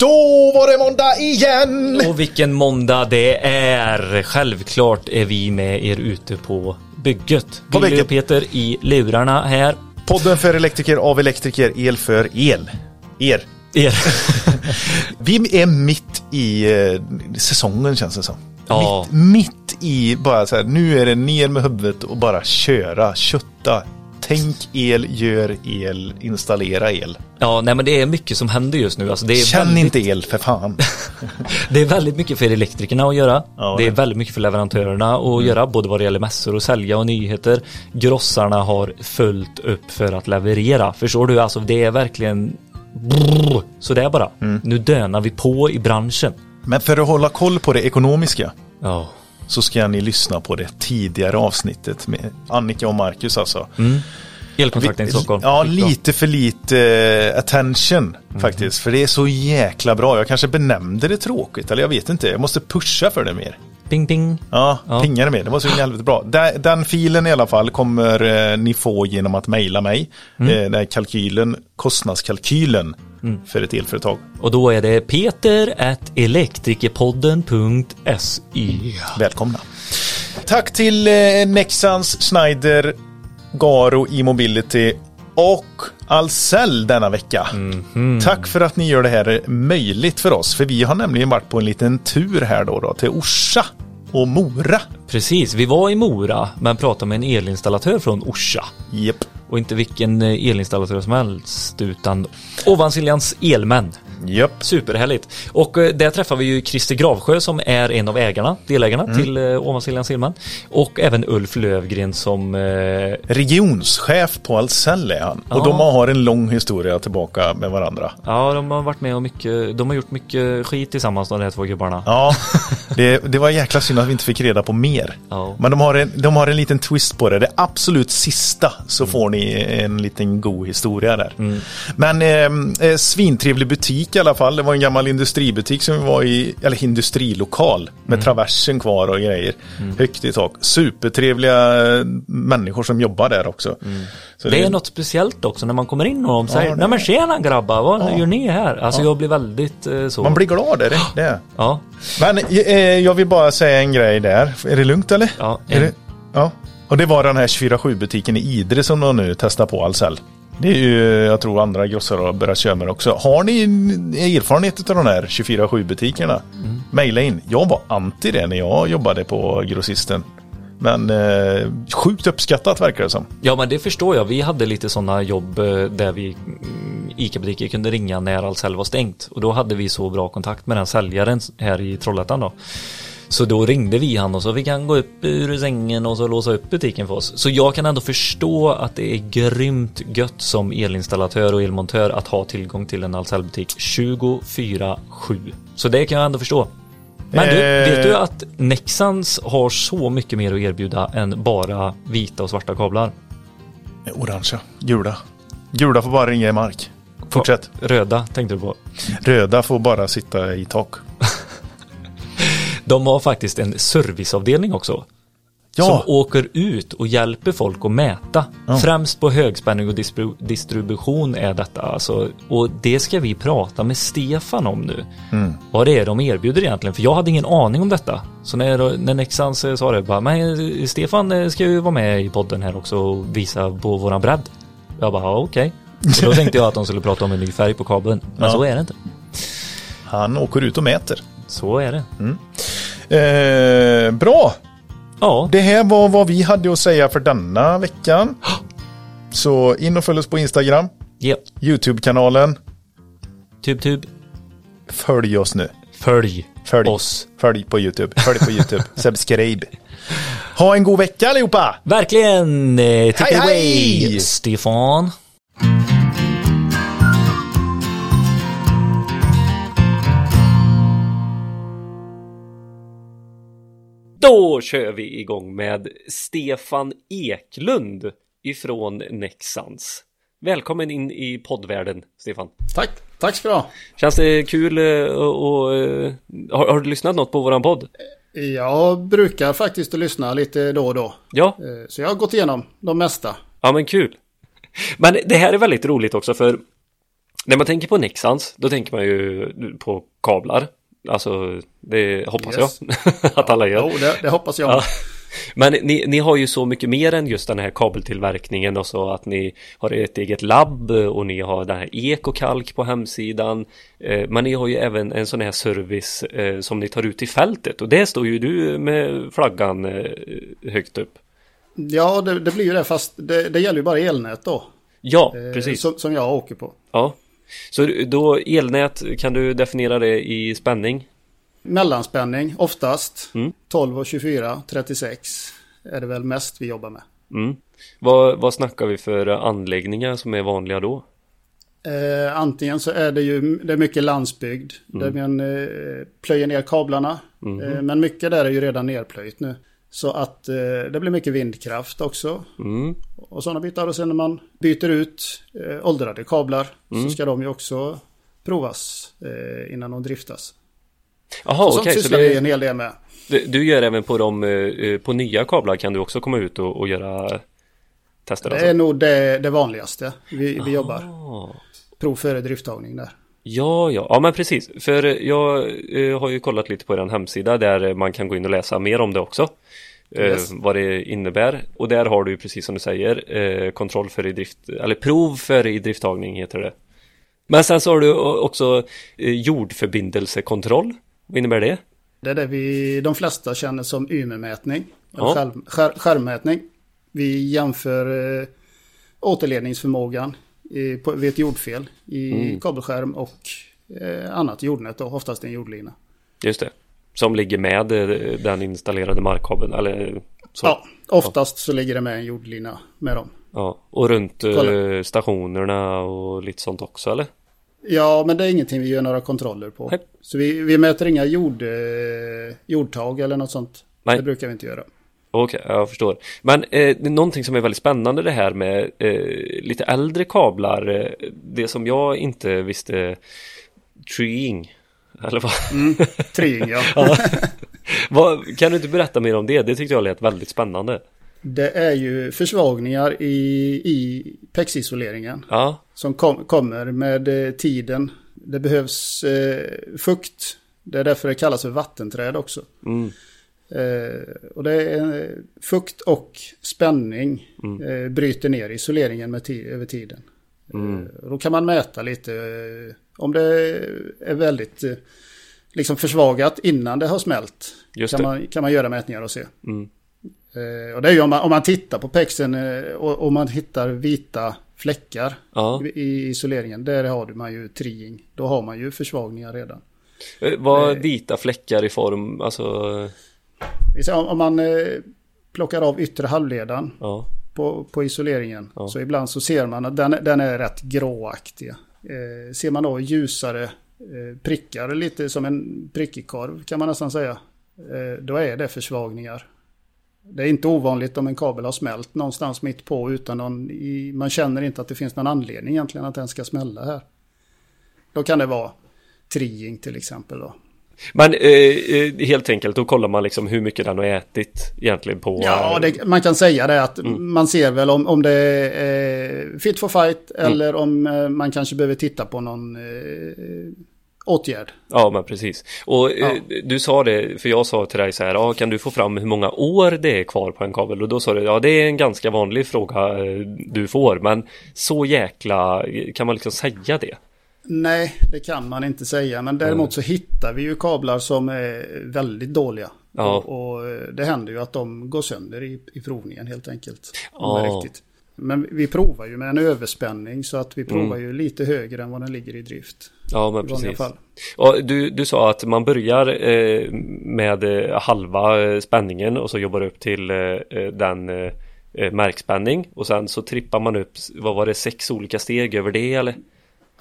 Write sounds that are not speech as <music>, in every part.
Då var det måndag igen! Och vilken måndag det är! Självklart är vi med er ute på bygget. På bygget. Peter i lurarna här. Podden för elektriker av elektriker, el för el. Er. Er. <laughs> Vi är mitt i eh, säsongen känns det som. Ja. Mitt, mitt i bara så här, nu är det ner med huvudet och bara köra, kötta. Tänk el, gör el, installera el. Ja, nej men det är mycket som händer just nu. Alltså Känn väldigt, inte el för fan. <laughs> det är väldigt mycket för elektrikerna att göra. Ja, det är väldigt mycket för leverantörerna att göra, både vad det gäller mässor och sälja och nyheter. Grossarna har fullt upp för att leverera. Förstår du? Alltså det är verkligen Brrr. så det är bara. Nu dönar vi på i branschen. Men för att hålla koll på det ekonomiska Ja. Så ska ni lyssna på det tidigare avsnittet med Annika och Marcus alltså. Elkontakten i Stockholm. Ja, lite för lite eh, attention faktiskt. För det är så jäkla bra. Jag kanske benämnde det tråkigt, eller jag vet inte. Jag måste pusha för det mer. Ping ping. Ja, Ja. pinga det mer. Det var så in i helvete bra. Den, den filen i alla fall kommer eh, ni få genom att mejla mig. Mm. Eh, den kalkylen, kostnadskalkylen för ett elföretag. Och då är det peter at elektrikerpodden.se. Välkomna. Tack till eh, Nexans, Schneider, Garo E-mobility och Ahlsell denna vecka. Mhm. Tack för att ni gör det här möjligt för oss. För vi har nämligen varit på en liten tur här då, då till Orsa och Mora. Precis, vi var i Mora men pratade med en elinstallatör från Orsa. Japp. Och inte vilken eh, elinstallatör som helst utan Ovansiljans elmän. Japp. Superhärligt. Och eh, där träffar vi ju Christer Gravsjö som är en av ägarna, delägarna Mm. till eh, Ovansiljans elmän. Och även Ulf Lövgren som eh, Regionschef på Ahlsell är han. Och Ja. de har en lång historia tillbaka med varandra. Ja, de har varit med och mycket, de har gjort mycket skit tillsammans de här två gubbarna. Ja, <laughs> det, det var jäkla synd att vi inte fick reda på mer. Ja. Men de har, en, de har en liten twist på det. Det absolut sista så får ni en liten god historia där. Men eh, eh, svintrevlig butik i alla fall. Det var en gammal industributik som vi var i, eller industrilokal med traversen kvar och grejer. Högt i tak. Supertrevliga eh, människor som jobbar där också. Så Det är något speciellt också när man kommer in och de säger det- Nej men tjena grabbar, vad Ja. gör ni här? Alltså jag blir väldigt eh, så. Man blir glad, är det det? Ja, Men eh, jag vill bara säga en grej där. Är det lugnt eller? Ja, Är det? ja. Och det var den här 24-7-butiken i Idre som de nu testar på Ahlsell. Det är ju, jag tror andra grossare har börjat köra med det också. Har ni en erfarenhet av de här 24-7-butikerna? Mm. Maila in. Jag var anti det när jag jobbade på grossisten. Men eh, sjukt uppskattat verkar det som. ja men det förstår jag. Vi hade lite sådana jobb eh, där vi mm, ICA-butiker kunde ringa när Ahlsell var stängt. Och då hade vi så bra kontakt med den säljaren här i Trollhättan då. Så då ringde vi han och så fick han gå upp ur sängen och så låsa upp butiken för oss. Så jag kan ändå förstå att det är grymt gött som elinstallatör och elmontör att ha tillgång till en Ahlsell-butik 24-7. Så det kan jag ändå förstå. Men du, Eh. vet du att Nexans har så mycket mer att erbjuda än bara vita och svarta kablar? Orangea, gula. Gula får bara ringa i mark. Fortsätt. Röda tänkte du på. Röda får bara sitta i tak. <laughs> De har faktiskt en serviceavdelning också. Ja. Som åker ut och hjälper folk att mäta. Främst på högspänning och distribu- distribution är detta. Alltså, och det ska vi prata med Stefan om nu. Mm. Vad det är de erbjuder egentligen. För jag hade ingen aning om detta. Så när, när Nexans eh, sa det bara, men Stefan eh, ska ju vara med i podden här också och visa på våran bredd. Jag bara, ja, okej. Så då tänkte jag att de skulle prata om en ny färg på kabeln. Men Ja. så är det inte. Han åker ut och mäter. Så är det. Eh, bra! Ja, Det här var vad vi hade att säga för denna veckan. <gasps> Så in och följ oss på Instagram, ja. YouTube-kanalen. Tub, tub. Följ oss nu. Följ, Följ oss. Följ på YouTube. Följ på YouTube. <laughs> Subscribe. Ha en god vecka allihopa! Verkligen! Eh, Take Hej, it away, hej! Stefan. Då kör vi igång med Stefan Eklund ifrån Nexans. Välkommen in i poddvärlden, Stefan. Tack, tack ska du ha. Känns det kul eh, och, och eh, har, har du lyssnat något på våran podd? Jag brukar faktiskt lyssna lite då och då. Ja, Eh, Så jag har gått igenom de mesta. Ja men kul. Men det här är väldigt roligt också för När man tänker på Nexans, då tänker man ju på kablar. Alltså, det hoppas Yes. jag <laughs> att alla gör. Jo, det, det hoppas jag. Ja. Men ni, ni har ju så mycket mer än just den här kabeltillverkningen och så att ni har ett eget labb och ni har den här ekokalk på hemsidan. Eh, Men ni har ju även en sån här service eh, som ni tar ut i fältet och det står ju du med flaggan eh, högt upp. Ja, det, det blir ju det fast det, det gäller ju bara elnät då. Ja, precis. Som, som jag åker på. Ja. Så då elnät, kan du definiera det i spänning? Mellanspänning oftast. Mm. 12 och 24, 36 är det väl mest vi jobbar med. Mm. Vad, vad snackar vi för anläggningar som är vanliga då? Eh, antingen så är det ju det är mycket landsbygd. Där man eh, plöjer ner kablarna. Eh, men mycket där är ju redan nerplöjt nu. Så att eh, det blir mycket vindkraft också. Mm. Och sådana bitar. Och sen när man byter ut eh, åldrade kablar så ska de ju också provas eh, innan de driftas. Jaha, okej. så sysslar vi det, en hel del med. du, du gör även på de, eh, på nya kablar kan du också komma ut och, och göra tester? Det Alltså? är nog det, det vanligaste vi, vi jobbar. Prov före drifttagning där. Ja, ja, ja men precis. För jag eh, har ju kollat lite på er hemsida där man kan gå in och läsa mer om det också. Eh, Yes. Vad det innebär. Och där har du ju precis som du säger eh, kontroll för i drift, eller prov för i drifttagning heter det. Men sen så har du också eh, jordförbindelsekontroll. Vad innebär det? Det är det vi, de flesta känner som YME-mätning. Ja. Skärm, skär, skärmmätning. Vi jämför eh, återledningsförmågan i, på, vid ett jordfel i Mm. kabelskärm och eh, annat jordnät då, oftast en jordlina. Just det. Som ligger med eh, den installerade markkabeln eller så. Ja, oftast så ligger det med en jordlina med dem. Ja, och runt eh, Kolla. stationerna och lite sånt också eller? Ja, men det är ingenting vi gör några kontroller på. Nej. Så vi, vi mäter inga jord, eh, jordtag eller något sånt. Nej. Det brukar vi inte göra. Okej, jag förstår. Men eh, någonting som är väldigt spännande det här med eh, lite äldre kablar. Eh, det som jag inte visste, treeing. Eller vad? Triing, <laughs> ja. vad? Kan du inte berätta mer om det? Det tyckte jag lät väldigt spännande. Det är ju försvagningar i, i PEX-isoleringen. Ja, som kom, kommer med eh, tiden. Det behövs eh, fukt. Det är därför det kallas för vattenträd också. mm, Eh, och det är eh, fukt och spänning eh, bryter ner isoleringen över tiden. mm, Eh, då kan man mäta lite eh, om det är väldigt eh, liksom försvagat innan det har smält. Just kan, det. man, kan man göra mätningar och se. Mm. Eh, och det är ju om man, om man tittar på pexen eh, och om man hittar vita fläckar Ja. i- isoleringen. Där har man ju triing. Då har man ju försvagningar redan. Eh, Vad vita fläckar i form, alltså, Om man eh, plockar av yttre halvledaren ja, på, på isoleringen. Ja. Så ibland så ser man att den, den är rätt gråaktig. Eh, ser man då ljusare eh, prickar, lite som en prickig korv kan man nästan säga. Eh, då är det försvagningar. Det är inte ovanligt om en kabel har smält någonstans mitt på utan någon, i, man känner inte att det finns någon anledning egentligen att den ska smälla här. Då kan det vara triing till exempel då. Men eh, eh, helt enkelt, då kollar man liksom hur mycket den har ätit egentligen på... Ja, eh, det, man kan säga det att man ser väl om, om det är fit for fight eller om eh, man kanske behöver titta på någon eh, åtgärd. Ja, men precis. Och eh, du sa det, för jag sa till dig så här, ja, kan du få fram hur många år det är kvar på en kabel? Och då sa du, ja, det är en ganska vanlig fråga eh, du får, men så jäkla, kan man liksom säga det? Nej, det kan man inte säga. Men däremot så hittar vi ju kablar som är väldigt dåliga. Ja. Och, och eh, det händer ju att de går sönder i, i provningen helt enkelt. Ja. Men vi provar ju med en överspänning så att vi provar Mm. ju lite högre än vad den ligger i drift. Ja, men precis. fall. Och du, du sa att man börjar eh, med eh, halva eh, spänningen och så jobbar upp till eh, den eh, märkspänning och sen så trippar man upp, vad var det, sex olika steg över det eller?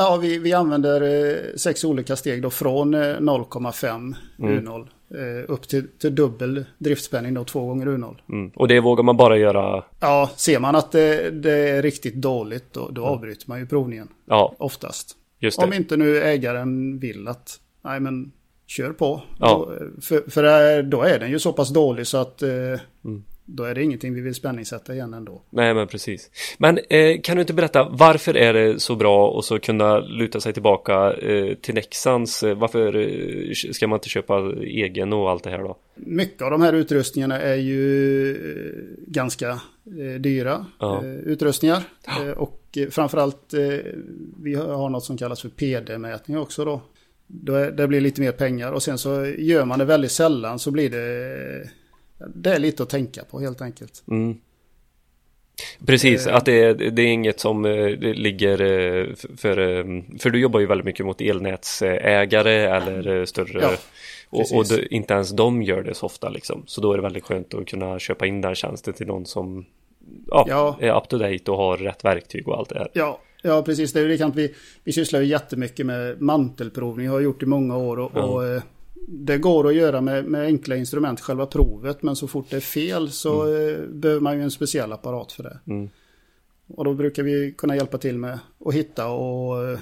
Ja, vi, vi använder eh, sex olika steg då från eh, 0,5 U0 eh, upp till, till dubbel driftspänning då två gånger U0. Mm. Och det vågar man bara göra, Ja, ser man att det, det är riktigt dåligt då, då avbryter man ju provningen. ja, Oftast. just det. Om inte nu ägaren vill att, nej men kör på. Ja. Då, för, för då är den ju så pass dålig så att eh, då är det ingenting vi vill spänningssätta igen ändå. Nej men precis. Men eh, kan du inte berätta varför är det så bra att så kunna luta sig tillbaka eh, till Nexans? Eh, Varför eh, ska man inte köpa egen och allt det här då? Mycket av de här utrustningarna är ju eh, ganska eh, dyra Ja. utrustningar. Och framförallt vi har har något som kallas för PD-mätning också då. då är, det blir lite mer pengar och sen så gör man det väldigt sällan så blir det det är lite att tänka på helt enkelt. Mm. Precis, Eh. att det är, det är inget som eh, det ligger eh, för, för du jobbar ju väldigt mycket mot elnätsägare eller större Ja, och, och det, inte ens de gör det så ofta liksom. Så då är det väldigt skönt att kunna köpa in den tjänsten till någon som ja, Ja. är up to date och har rätt verktyg och allt det här. Ja, ja precis. Det är ju likadant. Vi, vi sysslar ju jättemycket med mantelprovning. Har gjort i många år. Och, och det går att göra med, med enkla instrument, själva provet. Men så fort det är fel så eh, behöver man ju en speciell apparat för det. Mm. Och då brukar vi kunna hjälpa till med att hitta och eh,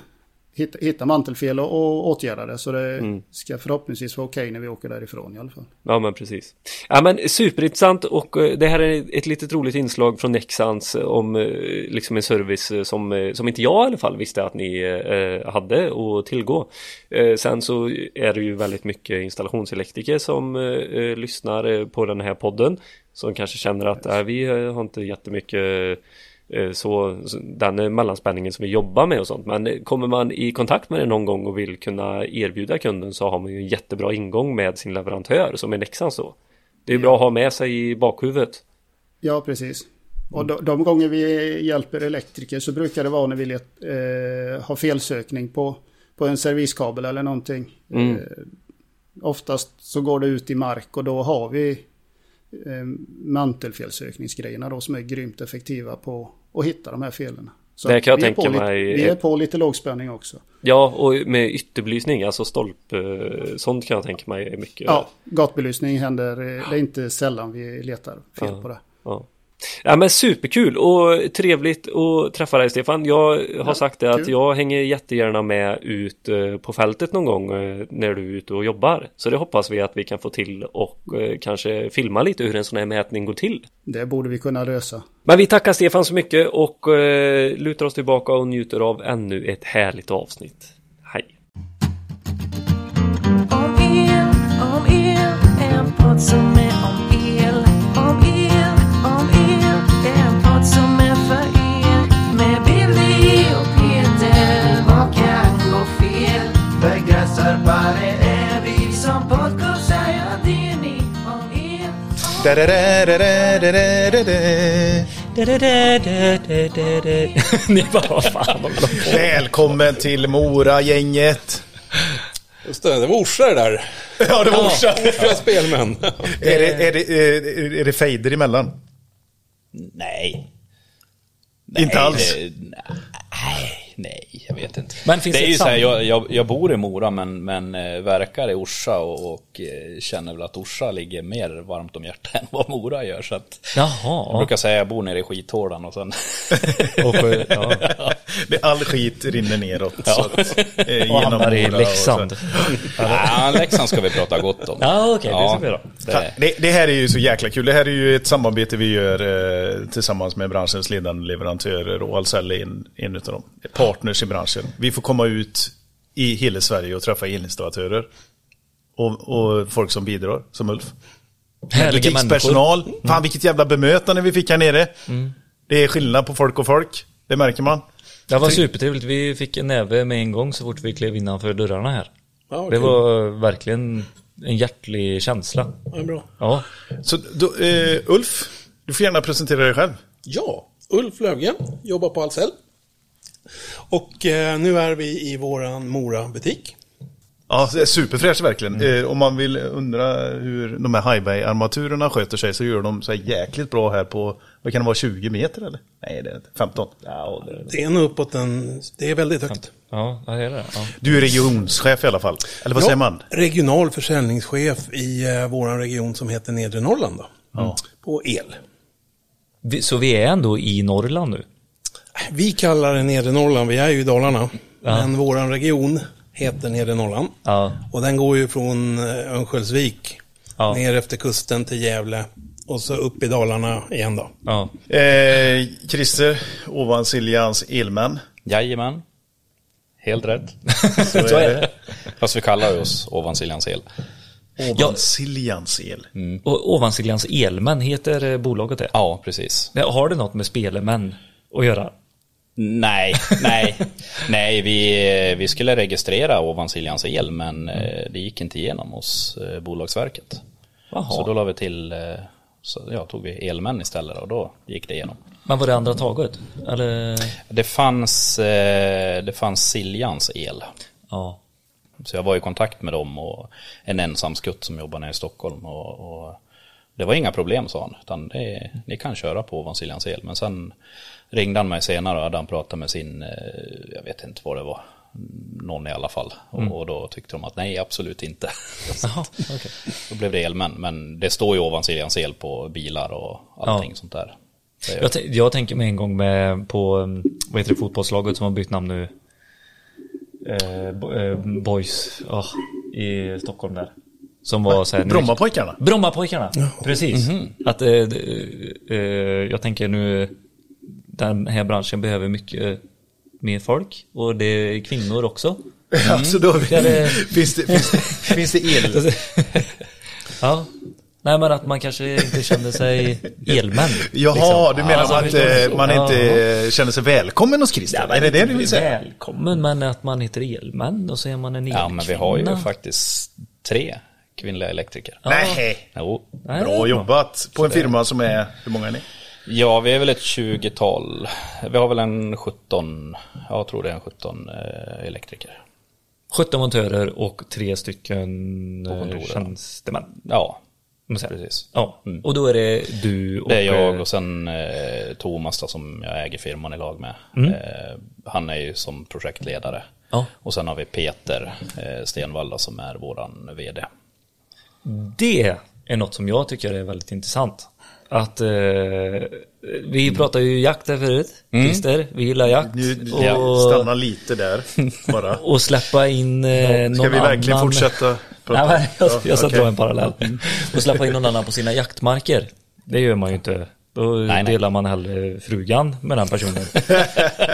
hitta, hitta mantelfel och, och åtgärda det. Så det Mm. ska förhoppningsvis vara okej när vi åker därifrån i alla fall. Ja men precis. Ja men superintressant och eh, det här är ett litet roligt inslag från Nexans om eh, liksom en service eh, som, som inte jag i alla fall visste att ni eh, hade att tillgå. Eh, sen så är det ju väldigt mycket installationselektriker som eh, lyssnar på den här podden som kanske känner att äh, vi har inte jättemycket så, så den eh, mellanspänningen som vi jobbar med och sånt. Men eh, kommer man i kontakt med det någon gång och vill kunna erbjuda kunden så har man ju en jättebra ingång med sin leverantör som är Nexans då. Det är bra att ha med sig i bakhuvudet. Ja, precis. Och de, de gånger vi hjälper elektriker så brukar det vara när vi let, eh, har felsökning på, på en serviskabel eller någonting. Mm. Eh, oftast så går det ut i mark och då har vi eh, mantelfelsökningsgrejerna då som är grymt effektiva på att hitta de här felen. Så Det kan jag vi är tänka på lite, mig- Vi är på lite lågspänning också. Ja, och med ytterbelysning, alltså stolp, eh, sånt kan jag tänka mig är mycket. Ja, gatbelysning händer. eh, Det är inte sällan vi letar fel Ja. på det. Ja. Ja men superkul och trevligt att träffa dig Stefan. Jag har Ja, sagt det att kul. jag hänger jättegärna med ut eh, på fältet någon gång eh, när du är ute och jobbar. Så det hoppas vi att vi kan få till och eh, kanske filma lite hur en sån här mätning går till. Det borde vi kunna lösa. Men vi tackar Stefan så mycket och lutar oss tillbaka och njuter av ännu ett härligt avsnitt. Hej! Om el, om el, en podd som är om el. Ni bara, vad fan Välkommen till Mora-gänget. Just det, det var Orsa det där. Ja, det var Orsa. Orsa spelmän. Är det, är, det, är, är det fejder emellan? Nej. Inte alls? Nej, nej, jag vet inte. Men finns det är ju så här, jag, jag, jag bor i Mora men, men eh, verkar i Orsa och, och eh, känner väl att Orsa ligger mer varmt om hjärtat <laughs> än vad Mora gör. Så att jag Jaha. brukar säga att jag bor nere i skithålan och sen... <laughs> Och, för- ja. Det, all skit rinner neråt. Så att, eh, <laughs> och hamnar i Leksand. så. ja, Leksand ska vi prata gott om. Ja, okej, det ska vi göra. det, Det, det här är ju så jäkla kul. Det här är ju ett samarbete vi gör eh, tillsammans med branschens ledande leverantörer och Ahlsell är en, en av dem. Partners i branschen. Vi får komma ut i hela Sverige och träffa elinstallatörer. Och, och folk som bidrar, som Ulf. Härliga Butikspersonal. Fan vilket jävla bemötande vi fick här nere. Det är skillnad på folk och folk. Det märker man. Det var supertrevligt. Vi fick en näve med en gång så fort vi klev innanför dörrarna här. Ja, Det kul. var verkligen en hjärtlig känsla. Ja, bra. Ja. Så då, eh, Ulf, du får gärna presentera dig själv. Ja, Ulf Lövgren, jobbar på Ahlsell. Och eh, nu är vi i våran Mora-butik. Ja, det är superfräscht verkligen. Eh, om man vill undra hur de här highbay-armaturerna sköter sig så gör de så här jäkligt bra här på, vad kan det vara, 20 meter eller? Nej, det är inte. 15. Ja, det, Det är nog uppåt en... Det är väldigt högt. ja, det är det. Ja. Du är regionschef i alla fall. Eller vad säger man? Regional försäljningschef i eh, våran region som heter Nedre Norrland då. Ja. På el. Så vi är ändå i Norrland nu? Vi kallar det Nedre Norrland, vi är ju i Dalarna. Ja. Men våran region heter Nedre Norrland. Ja. Och den går ju från eh, Örnsköldsvik Ja. ner efter kusten till Gävle Och så upp i Dalarna igen då. Ja. Eh, Christer, Ovansiljans elmän. Jajamän. Helt rätt. <laughs> Så är det. Fast vi kallar oss Ovansiljans el. Ovansiljans el. Och Ovansiljans Elmän heter eh, bolaget det. Ja, precis. Har det något med spelemän att göra? Nej, nej, nej, vi, vi skulle registrera Ovansiljans el men eh, det gick inte igenom hos eh, Bolagsverket. Jaha. Så då la vi till, eh, så ja, tog vi elmän istället och då gick det igenom. Men var det andra taget? Eller? Det fanns, det fanns Siljans el. Ja. Så jag var i kontakt med dem och en ensam skutt som jobbar nere i Stockholm. Och, och det var inga problem sa han, utan det, ni kan köra på Ovansiljans el. Men sen ringde han mig senare och hade han pratat med sin, eh, jag vet inte vad det var, någon i alla fall. Och, och då tyckte de att nej, absolut inte. <laughs> Så att okej. då blev det elmän, men det står ju Ovansiljans el på bilar och allting Ja. sånt där. Är- Jag, tän- jag tänker med en gång med på, um, vad heter det, fotbollslaget som har bytt namn nu? Eh, bo, eh, boys, ja, i Stockholm där. Som var så här, Brommapojkarna. Brommapojkarna, precis. Att, eh, det- eh, jag tänker nu, den här branschen behöver mycket mer folk och det är kvinnor också. Ja, så då Ja, det- <laughs> finns, det, finns, det, <laughs> finns det el? ja. Nej men att man kanske inte kände sig elmän. Jaha, liksom. du menar Alltså, att eh, man Ja. inte känner sig välkommen hos Christer? Ja, men är det det du vill säga? Välkommen, men att man heter elman och så är man en elkvinna. Ja, men vi har ju faktiskt tre kvinnliga elektriker. Nej, Jo. Nej, bra jobbat. På en firma som är, hur många är ni? Ja, vi är väl ett 20-tal. Vi har väl en 17, jag tror det är en 17 eh, elektriker. 17 montörer och tre stycken eh, tjänstemän. Ja, precis. Ja, Mm. och då är det du och... Det är jag eh, och sen eh, Thomas då, som jag äger firman i lag med. Eh, han är ju som projektledare. Ja. Och sen har vi Peter eh, Stenvalla som är våran vd. Det är något som jag tycker är väldigt intressant. Att eh, vi pratade ju jakt här förut, Christer. Vi gillar jakt. Nu, och, ja, stanna lite där bara. <laughs> och släppa in eh, någon Ska vi verkligen annan... fortsätta <laughs> prata? Nej, jag, Ja, jag ska okej. dra en parallell. Och släppa in någon annan på sina jaktmarker. Det gör man ju inte. Då nej. delar man hellre frugan med den personen.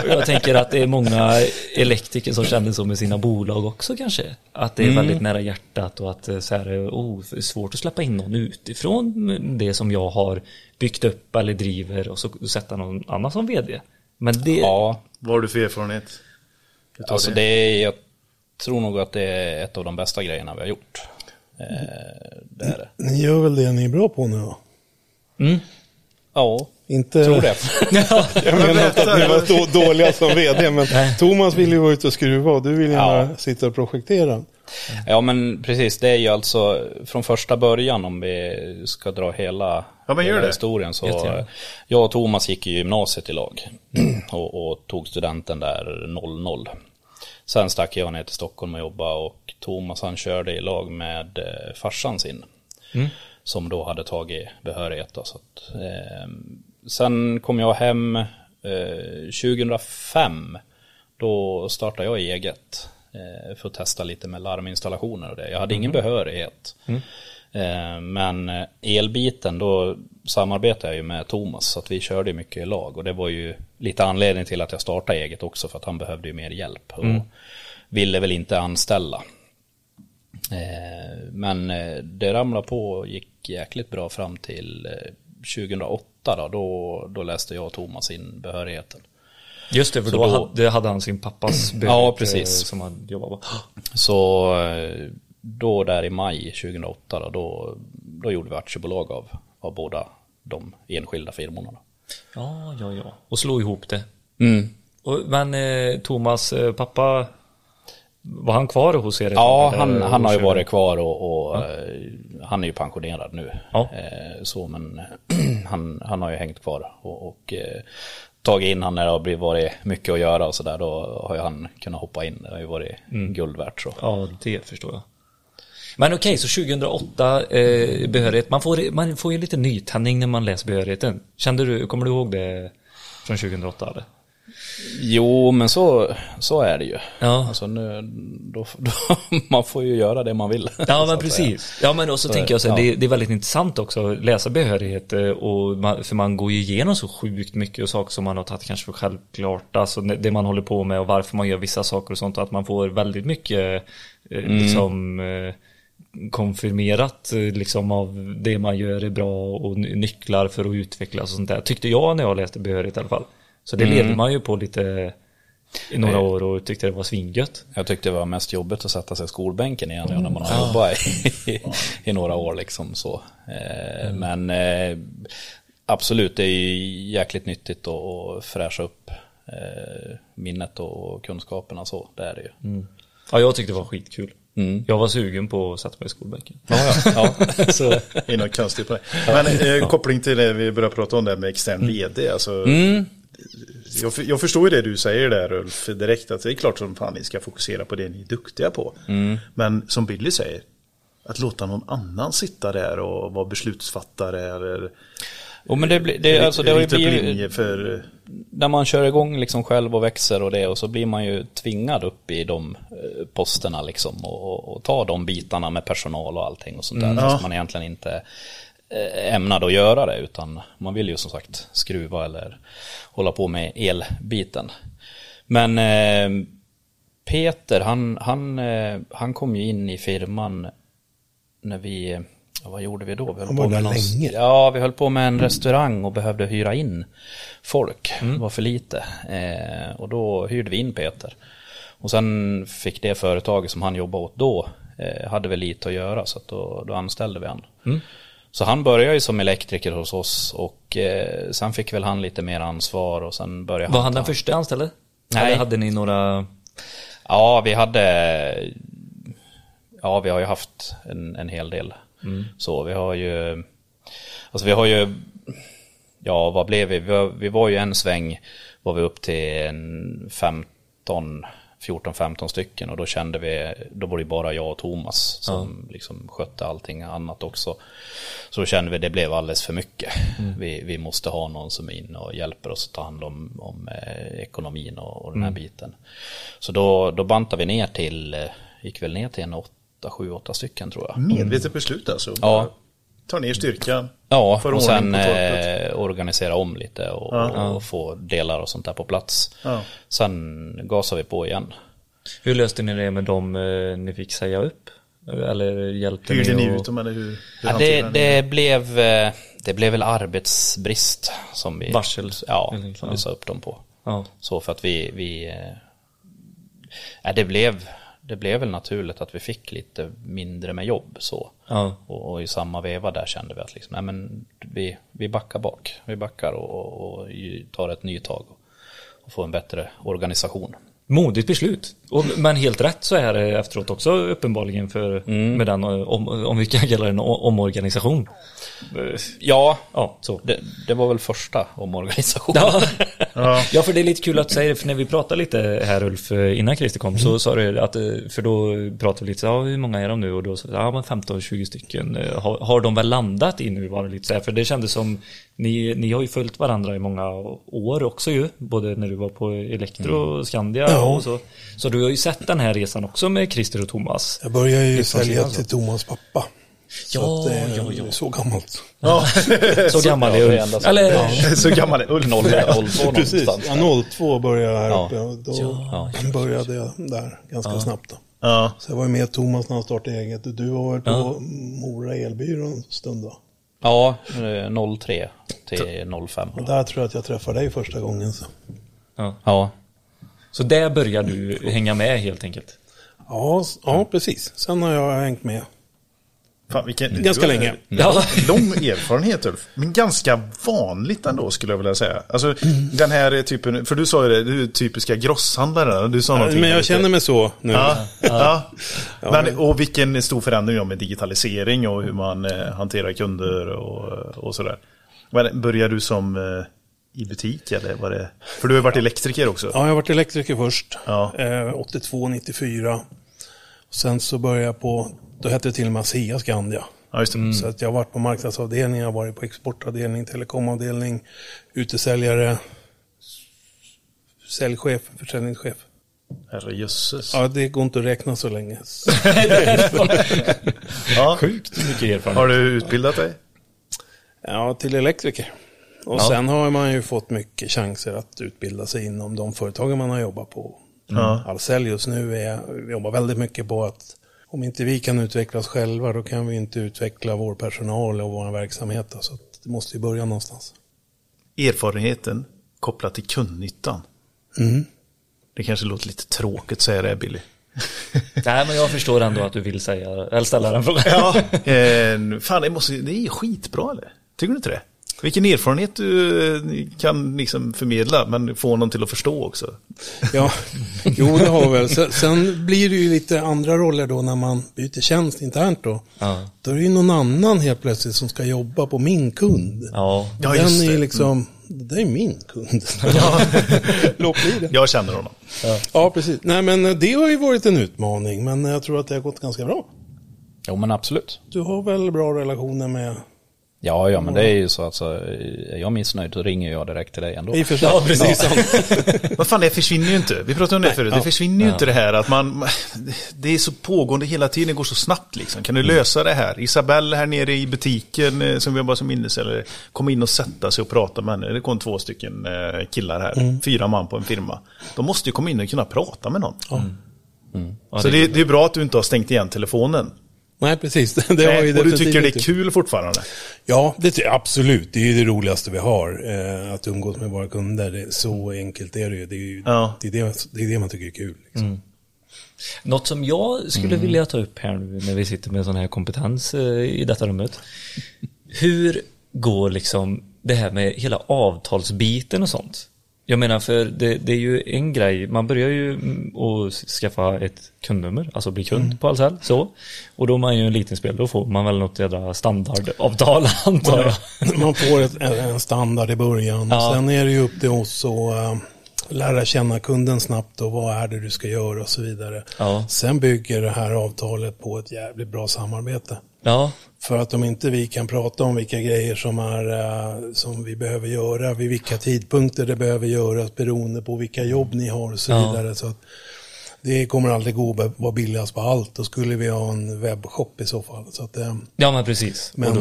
Jag tänker att det är många elektriker som känner så med sina bolag också kanske. Att det är väldigt nära hjärtat och att eh, så här, oh, det är svårt att släppa in någon utifrån det som jag har byggt upp eller driver och så sätta någon annan som vd. Men det, Ja, Vad har du för erfarenhet? alltså det är, jag tror nog att det är ett av de bästa grejerna vi har gjort. Eh, det är det. Ni gör väl det ni är bra på nu då? Ja, Inte... tror det. <laughs> Jag menar inte att ni var då, dåliga som vd, men Thomas vill ju vara ute och skruva och du vill gärna Ja. sitta och projektera. Ja men precis, det är ju alltså från första början om vi ska dra hela, Ja, men gör hela det. historien så Jättegärna. jag och Thomas gick i gymnasiet i lag <clears throat> och, och tog studenten där 00. Sen stack jag ner till Stockholm och jobbade och Thomas han körde i lag med eh, farsan sin. Som då hade tagit behörighet. Då, så att, eh, sen kom jag hem eh, 2005. Då startade jag eget eh, för att testa lite med larminstallationer och det. Jag hade ingen behörighet. Eh, men eh, elbiten då samarbetade jag ju med Thomas så att vi körde mycket i lag och det var ju lite anledning till att jag startade eget också för att han behövde ju mer hjälp och ville väl inte anställa. Eh, Men eh, det ramlade på och gick jäkligt bra fram till eh, 2008 då, då, då läste jag och Thomas in behörigheten. just det, för då, då- hade, hade han sin pappas <clears throat> Ja, behörighet, precis. eh, Som han jobbade på. Så eh, då där i maj 2008 då, då, då gjorde vi aktiebolag av, av båda de enskilda firmorna. Då. Ja, ja, ja. Och slå ihop det. Mm. Och, men eh, Thomas eh, pappa, var han kvar hos er? Ja, han, han har ju varit kvar och, och eh, han är ju pensionerad nu. Ja. Eh, Så men <clears throat> han, han har ju hängt kvar och, och eh, tagit in han när det har varit mycket att göra och sådär. Då har ju han kunnat hoppa in. Det har ju varit guld värt så. Ja, det förstår jag. Men okej, så 2008 eh, behörighet. Man får, man får ju lite nytändning när man läser behörigheten. Kände du, kommer du ihåg det från 2008 eller? Jo, men så, så är det ju. Ja. Alltså nu, då, då, <laughs> man får ju göra det man vill. så Ja men säga. precis. Ja men också Så, tänker jag så ja. det, det är väldigt intressant också att läsa behörighet eh, och man, för man går ju igenom så sjukt mycket och saker som man har tagit kanske för självklart. Alltså det man håller på med och varför man gör vissa saker och sånt och att man får väldigt mycket eh, Mm. liksom eh, konfirmerat liksom av det man gör är bra och ny- nycklar för att utvecklas och sånt där. Tyckte jag när jag läste behörighet i alla fall. Så det Mm. levde man ju på lite i några år och tyckte det var svingött. Jag tyckte det var mest jobbigt att sätta sig i skolbänken igen när man har jobbat i, <laughs> i några år liksom så. Eh, Men eh, absolut, det är ju jäkligt nyttigt att- fräscha upp eh, minnet och kunskaperna så. Det är det ju. Ja jag tyckte det var skitkul. Mm. Jag var sugen på att sätta mig i skolbänken. Ja, ja. <laughs> ja. Så, Det är något konstigt på det. Men eh, koppling till det vi började prata om där med extern vd. Alltså, Mm. Jag, jag förstår ju det du säger där Ulf direkt. Att det är klart som fan ni ska fokusera på det ni är duktiga på. Mm. Men som Billy säger. Att låta någon annan sitta där och vara beslutsfattare eller Och men det, blir- det, alltså, det har ju blivit, för... när man kör igång liksom själv och växer och det och så blir man ju tvingad upp i de eh, posterna liksom och, och, och ta de bitarna med personal och allting och sånt där. Fast man egentligen inte eh, ämnade att göra det utan man vill ju som sagt skruva eller hålla på med elbiten. Men eh, Peter han, han, eh, han kom ju in i firman när vi, vad gjorde vi då? Vi höll Han var där någon- länge. Ja, vi höll på med en restaurang och behövde hyra in folk. Det var för lite. Eh, och då hyrde vi in Peter. Och sen fick det företaget som han jobbade åt då, hade väl lite att göra så att då, då anställde vi han. Så han började ju som elektriker hos oss och eh, sen fick väl han lite mer ansvar och sen började var han ta- den första anställde? Nej. Eller hade ni några? Ja, vi hade... Ja, vi har ju haft en, en hel del. Så vi har ju... Alltså vi har ju... Ja, vad blev vi? Vi var, vi var ju en sväng, var vi upp till en 15, 14-15 stycken och då kände vi, då var det bara jag och Thomas som liksom skötte allting annat också. Så då kände vi det blev alldeles för mycket. Vi, vi måste ha någon som är inne och hjälper oss att ta hand om, om eh, ekonomin och, och den här biten. Så då, då bantade vi ner till, eh, gick väl ner till en 8, 7, 8 stycken tror jag. Medvetet beslut alltså. Ja. Ta ner styrkan. Ja, och sen eh, organisera om lite och, och få delar och sånt där på plats. Ja. Sen gasar vi på igen. Hur löste ni det med dem eh, ni fick säga upp? Eller hjälpte Hyrde ni att- ut dem eller hur? hur Ja, det, ni det, blev, eh, det blev väl arbetsbrist som vi, Varsel. ja, som ja. vi sa upp dem på. Ja. Så för att vi, vi eh, ja, det, blev, det blev väl naturligt att vi fick lite mindre med jobb så. Ja. Och, och i samma veva där kände vi att liksom, nej, men vi, vi backar bak. Vi backar och, och, och tar ett nytag och, och får en bättre organisation. Modigt beslut. Och, men helt rätt så är det efteråt också uppenbarligen för med den eh, om, om vi kan kalla det en omorganisation. Ja, Ja, så. det, det var väl första omorganisationen. <laughs> Ja. ja, för det är lite kul att säga det, för när vi pratade lite här Ulf, eh, innan Christer kom, så sa du att, eh, för då pratade vi lite så ja, hur många är de nu? Och då sa ja men 15-20 stycken. Har, har de väl landat i nu? Var det lite så här, för det kändes som, ni, ni har ju följt varandra i många år också ju, både när du var på Elektro och Skandia och så. Så du har ju sett den här resan också med Christer och Thomas. Jag började ju sälja alltså. till Thomas pappa. Så Ja, att, eh, ja, ja. Så gammalt. Så gammal ja, är Ulf. ändå så. Eller, Så gammal är Ulf. 02 Precis, någonstans. ja, 02 började jag här Ja. uppe och då Ja. började jag där ganska snabbt. Då. Ja. Så jag var ju med Thomas när han startade eget. Du var väl på Mora elbyrå en stund då? Ja, eh, 03 till 05. Och där tror jag att jag träffade dig första gången. Så. Ja, så där börjar du hänga med helt enkelt. Ja, ja, precis. Sen har jag hängt med. Fan, vilken, Ganska du har länge. Ja. Lång erfarenhet Ulf. Men ganska vanligt ändå skulle jag vilja säga. Alltså den här typen, för du sa ju det, du är typiska grosshandlare. Du sa någonting Men jag lite. känner mig så nu. Ja, ja. Men, och vilken stor förändring med digitalisering och hur man eh, hanterar kunder och, och sådär. Men började du som eh, i butik eller var det? För du har varit elektriker också. Ja, jag har varit elektriker först. Ja. Eh, 82, 94. Sen så började jag på, då hette det till och med ASEA Skandia. Ja, just det. Så att jag har varit på marknadsavdelning, jag har varit på exportavdelning, telekomavdelning, utesäljare. säljchef, försäljningschef. Herrejösses. Ja, det går inte att räkna så länge. <laughs> <laughs> Ja. Sjukt mycket erfarenhet. Har du utbildat dig? Ja, till elektriker. Och Ja. sen har man ju fått mycket chanser att utbilda sig inom de företagen man har jobbat på. Ja. Ahlsell just nu är, vi jobbar väldigt mycket på att om inte vi kan utveckla oss själva då kan vi inte utveckla vår personal och vår verksamhet. Så att det måste ju börja någonstans. Erfarenheten kopplat till kundnyttan. Mm. Det kanske låter lite tråkigt att säga det Billy. <laughs> Nej, men jag förstår ändå att du vill säga, eller ställa den frågan. Ja. Eh, fan, det, måste, det är skitbra eller? Tycker du inte det? Vilken erfarenhet du eh, kan liksom förmedla, men få någon till att förstå också. Ja, jo det har väl. Sen, sen blir det ju lite andra roller då när man byter tjänst internt då. Ja. Då är det ju någon annan helt plötsligt som ska jobba på min kund. Ja, Ja, Den just är ju det. liksom, det är min kund. <laughs> Låt bli det. Jag känner honom. Ja, precis. Nej, men det har ju varit en utmaning, men jag tror att det har gått ganska bra. Jo men absolut. Du har väl bra relationer med... Ja, ja men det är ju så att så, är jag missnöjd så ringer jag direkt till dig ändå. I. Ja, precis. <laughs> Vad fan, det försvinner ju inte. Vi pratade om det förut. Det försvinner ju inte det här att man... Det är så pågående hela tiden, det går så snabbt liksom. Kan du lösa det här? Isabelle här nere i butiken eh, som vi jobbar som minnessäljare, kom in och sätta sig och prata med henne. Det kom två stycken eh, killar här, fyra man på en firma. De måste ju komma in och kunna prata med någon. Ja, Så det, det är bra att du inte har stängt igen telefonen. Nej, precis. Det, <laughs> det har ju och du tycker det är kul fortfarande? Ja, det, ty- absolut. Det är ju det roligaste vi har. Eh, att umgås med våra kunder. Så enkelt är det ju. Det är, ju, Ja. det, är det, det är det man tycker är kul. Liksom. Något som jag skulle vilja ta upp här nu när vi sitter med sån här kompetens eh, i detta rummet. Hur går liksom det här med hela avtalsbiten och sånt? Jag menar för det, det är ju en grej, man börjar ju mm, att skaffa ett kundnummer, alltså bli kund på Ahlsell, så. Och då är man ju en liten spel, då får man väl något jädra standardavtal <laughs> antar jag. Man får ett, en standard i början. Ja. Sen är det ju upp till oss att eh, lära känna kunden snabbt och vad är det du ska göra och så vidare. Ja. Sen bygger det här avtalet på ett jävligt bra samarbete. Ja, För att om inte vi kan prata om vilka grejer som, är, eh, som vi behöver göra, vid vilka tidpunkter det behöver göras beroende på vilka jobb ni har och så Ja. vidare. Så att det kommer aldrig gå att vara billigast på allt. Då skulle vi ha en webbshop i så fall. Så att, eh, ja men precis. Men då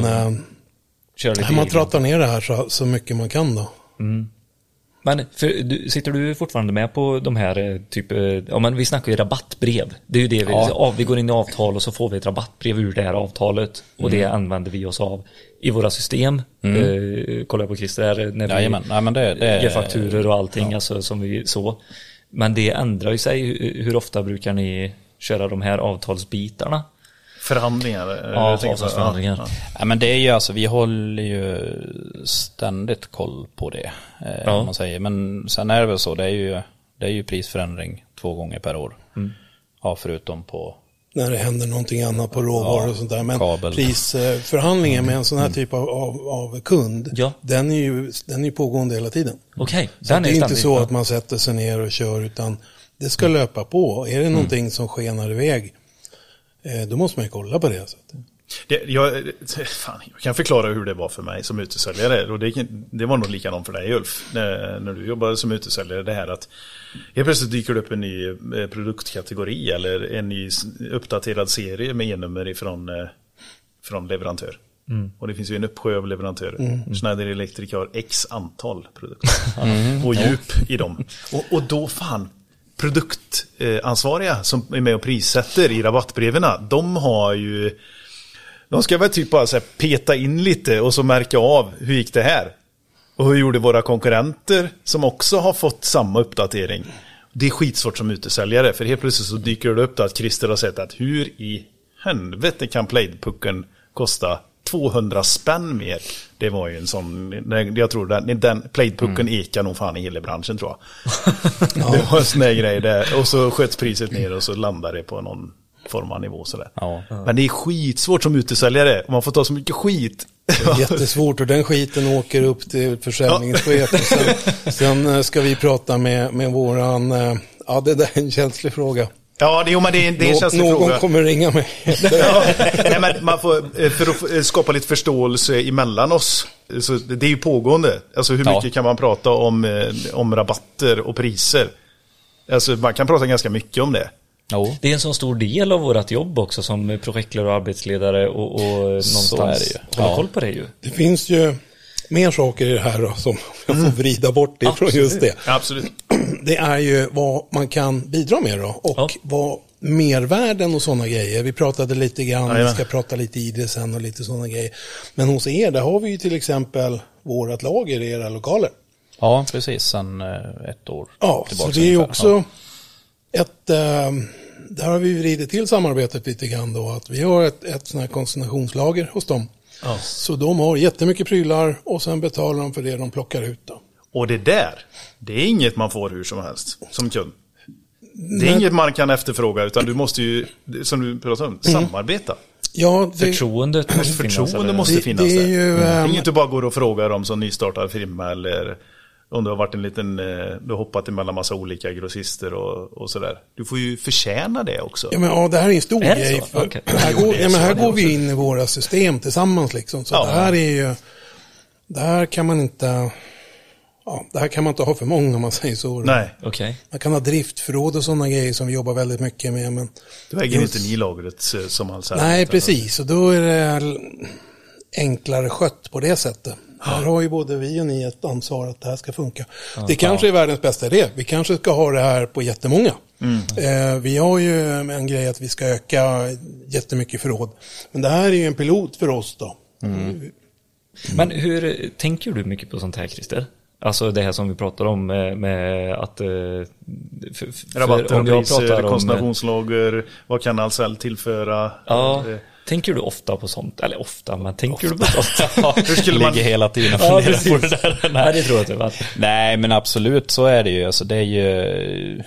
lite man egen. trottar ner det här så, så mycket man kan då. Men för, du, sitter du fortfarande med på de här eh, typ, eh, ja men vi snackar ju rabattbrev. Det är ju det vi, Ja. ja. vi går in i avtal och så får vi ett rabattbrev ur det här avtalet. Och det Mm. använder vi oss av i våra system. Eh, kollar jag på Christer här när vi Jajamän, nej det, det ger fakturer och allting, alltså som vi så. Men det ändrar ju sig. Hur, hur ofta brukar ni köra de här avtalsbitarna? Förhandlingar? Ja, avtalsförhandlingar. Ja, Ja, men det är ju alltså, vi håller ju ständigt koll på det. Eh, Ja. om man säger. Men sen är det väl så, det är ju, det är ju prisförändring två gånger per år. Ja, förutom på, När det händer någonting annat på råvaror och sånt där. Men kabel. prisförhandlingen med en sån här typ av, av, av kund, Ja. den, är ju, den är ju pågående hela tiden. Okej, Så den det är inte så att man sätter sig ner och kör utan det ska löpa på. Är det någonting som skenar iväg då måste man ju kolla på det. Så att, Det, jag, fan, jag kan förklara hur det var för mig som utesäljare. Och det, det var nog likadant för dig Ulf. När, när du jobbade som utesäljare. Det här att helt plötsligt dyker det upp en ny eh, produktkategori. Eller en ny uppdaterad serie med e-nummer ifrån eh, från leverantör. Och det finns ju en uppsjö av leverantörer. Schneider Electric har x antal produkter. <laughs> Och djup i dem. Och, och då fan, produktansvariga som är med och prissätter i rabattbreven, de har ju de ska väl typ bara så här peta in lite och så märka av hur gick det här? Och hur gjorde våra konkurrenter som också har fått samma uppdatering? Det är skitsvårt som utesäljare för helt plötsligt så dyker det upp att Christer har sett att hur i helvete kan playpucken kosta 200 spänn mer? Det var ju en sån, jag tror den, den playpucken ekar nog fan i hela branschen tror jag. <laughs> Det var en sån där grej där. Och så sköts priset ner och så landade det på någon form av nivå sådär. ja. Men det är skitsvårt som utesäljare man får ta så mycket skit. det är jättesvårt och den skiten åker upp till försäljningschef. Och sen, sen eh, ska vi prata med, med våran, eh, ja det där är en känslig fråga. Ja, det, jo, men det, är- det är en känslig någon fråga. kommer ringa mig. <laughs> Ja, nej, men man får, eh, för att eh, skapa lite förståelse emellan oss. Så det är ju pågående. Alltså hur Ja. mycket kan man prata om, eh, om rabatter och priser? Alltså man kan prata ganska mycket om det. Jo, Det är en så stor del av vårt jobb också som projektledare och arbetsledare och, och någonstans är det ju. hålla Ja. koll på det ju. Det finns ju mer saker i det här då, som jag får vrida bort ifrån just det. Absolut. <clears throat> Det är ju vad man kan bidra med då och Ja. vad mervärden och sådana grejer. Vi pratade lite grann, vi Jajamän. ska prata lite ID sen och lite sådana grejer. Men hos er, där har vi ju till exempel vårat lager i era lokaler. ja precis, sen eh, ett år Ja, så tillbaka det är ju ungefär. också ett, eh, där har vi vridit till samarbetet lite grann då, att vi har ett, ett sånt här konsignationslager hos dem. Så de har jättemycket prylar och sen betalar de för det de plockar ut då. Och det där, det är inget man får hur som helst som kund. Det är Nej. inget man kan efterfråga utan du måste ju, som du pratade om, samarbeta. Ja, det, Förtroendet måste finnas. Förtroende eller? måste Det- finnas det är där. ju, Det är ehm, inget du bara går och frågar om som nystartad firma eller om du har varit en liten, eh, du har hoppat emellan massa olika grossister och, och sådär. Du får ju förtjäna det också. Ja, men, ja, det här är en stor Är det grej. För Okej. här går, det ja, men här det går vi in i våra system tillsammans. Liksom. Så Ja. det här är ju... Det här kan man inte... Ja, det här kan man inte ha för många om man säger så. Nej, Okej. Man kan ha driftförråd och sådana grejer som vi jobbar väldigt mycket med. Men då äger Just- inte ni lagret eh, som alltså. Nej, precis. Och då är det enklare skött på det sättet. Här har ju både vi och ni ett ansvar att det här ska funka. det kanske är världens bästa idé. Vi kanske ska ha det här på jättemånga. Eh, vi har ju en grej att vi ska öka jättemycket förråd. Men det här är ju en pilot för oss då. Men hur tänker du mycket på sånt här Christer? Alltså det här som vi pratar om med, med att... eh, För, för, Rabatter, om jag priser, pratar om... konsignationslager, vad kan Ahlsell tillföra? Ja, Eh, tänker du ofta på sånt? Eller ofta, men tänker du på sånt? <laughs> Ja, Hur skulle man- Ligger hela tiden och Ja, funderar precis. på det där. Nej, det tror jag inte. va? Nej, men absolut så är det ju. Alltså, det är ju...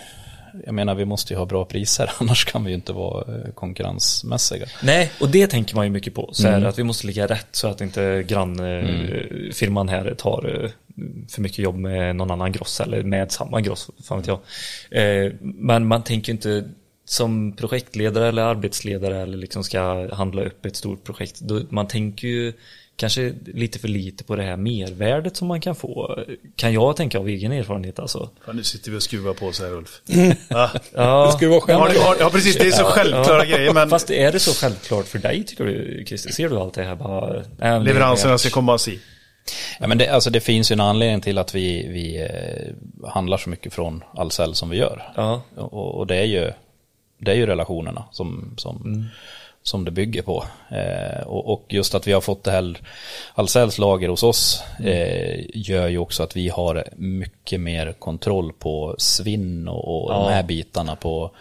Jag menar, vi måste ju ha bra priser, <laughs> annars kan vi ju inte vara eh, konkurrensmässiga. Nej, och det tänker man ju mycket på. Så här, att vi måste ligga rätt så att inte grannfirman här tar eh, för mycket jobb med någon annan gross eller med samma gross, fan vet jag. Eh, Men man tänker inte som projektledare eller arbetsledare eller liksom ska handla upp ett stort projekt. Då- Man tänker ju kanske lite för lite på det här mervärdet som man kan få. Kan jag tänka av egen erfarenhet alltså. Fan, nu sitter vi och skruvar på oss här Ulf. <laughs> Mm. Ja. Ja, vara Ja, själv. ja, ja, precis. Det är så självklara grejer. Men Fast är det så självklart för dig tycker du Christer? Ser du allt det här bara? Leveranserna ska komma sig. Ja, men det, alltså, det finns ju en anledning till att vi, vi eh, handlar så mycket från Ahlsell som vi gör. Ja. Och, och det, är ju, det är ju relationerna som, som, som det bygger på. Eh, och, och just att vi har fått det här Ahlsells lager hos oss eh, gör ju också att vi har mycket mer kontroll på svinn och, och de här bitarna på,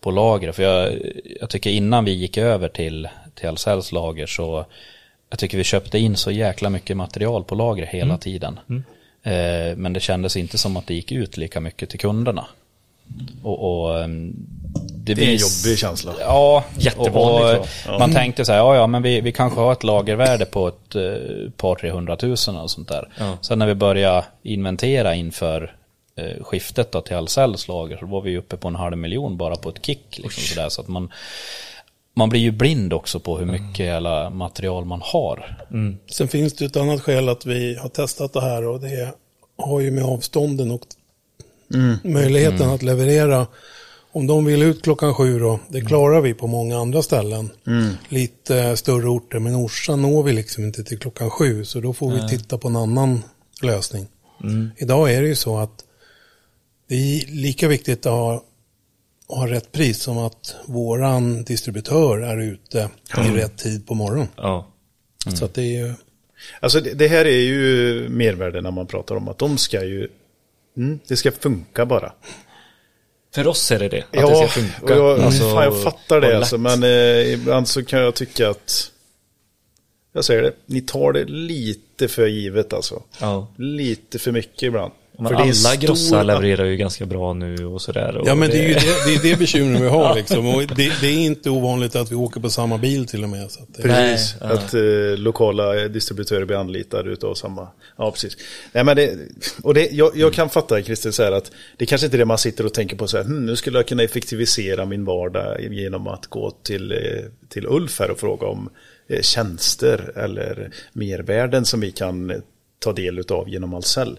på lagret. För jag, jag tycker innan vi gick över till, till Ahlsells lager så jag tycker vi köpte in så jäkla mycket material på lager hela tiden. Eh, men det kändes inte som att det gick ut lika mycket till kunderna. Och, och ehm, det, Det är en jobbig känsla. Ja, Jättevanligt, och, va? och Man tänkte så här, ja ja men vi, vi kanske har ett lagervärde på ett eh, par, tre hundratusen och sånt där. Ja. Sen när vi började inventera inför eh, skiftet då till Ahlsells lager så var vi uppe på en halv miljon bara på ett kick. Liksom, så där, så att man, man blir ju blind också på hur mycket alla material man har. Sen finns det ett annat skäl att vi har testat det här och det har ju med avstånden och möjligheten att leverera. Om de vill ut klockan sju då, det klarar vi på många andra ställen. Lite större orter, men Orsa når vi liksom inte till klockan sju, så då får vi titta på en annan lösning. Idag är det ju så att det är lika viktigt att ha, att ha rätt pris som att våran distributör är ute i rätt tid på morgonen. Ja. Så att det är ju... Alltså det, det här är ju mervärde när man pratar om att de ska ju, mm, det ska funka bara. För oss är det det. Att ja, det ska funka. och jag, Alltså, fan, jag fattar det alltså, men eh, ibland så kan jag tycka att, jag säger det, ni tar det lite för givet alltså. Ja. Lite för mycket ibland. Men För det alla stor- grossar levererar ju ganska bra nu och sådär. och Ja, men det är ju det, det, är det bekymret vi har <laughs> liksom. Och det, det är inte ovanligt att vi åker på samma bil till och med. Så att det, Precis, Nej, att eh, lokala distributörer blir anlitade utav samma. Ja, precis. Nej, men det, och det, jag, jag kan fatta, Christer, så här att det kanske inte är det man sitter och tänker på så här, hm, nu skulle jag kunna effektivisera min vardag genom att gå till, eh, till Ulf här och fråga om eh, tjänster eller mervärden som vi kan eh, ta del utav genom Ahlsell.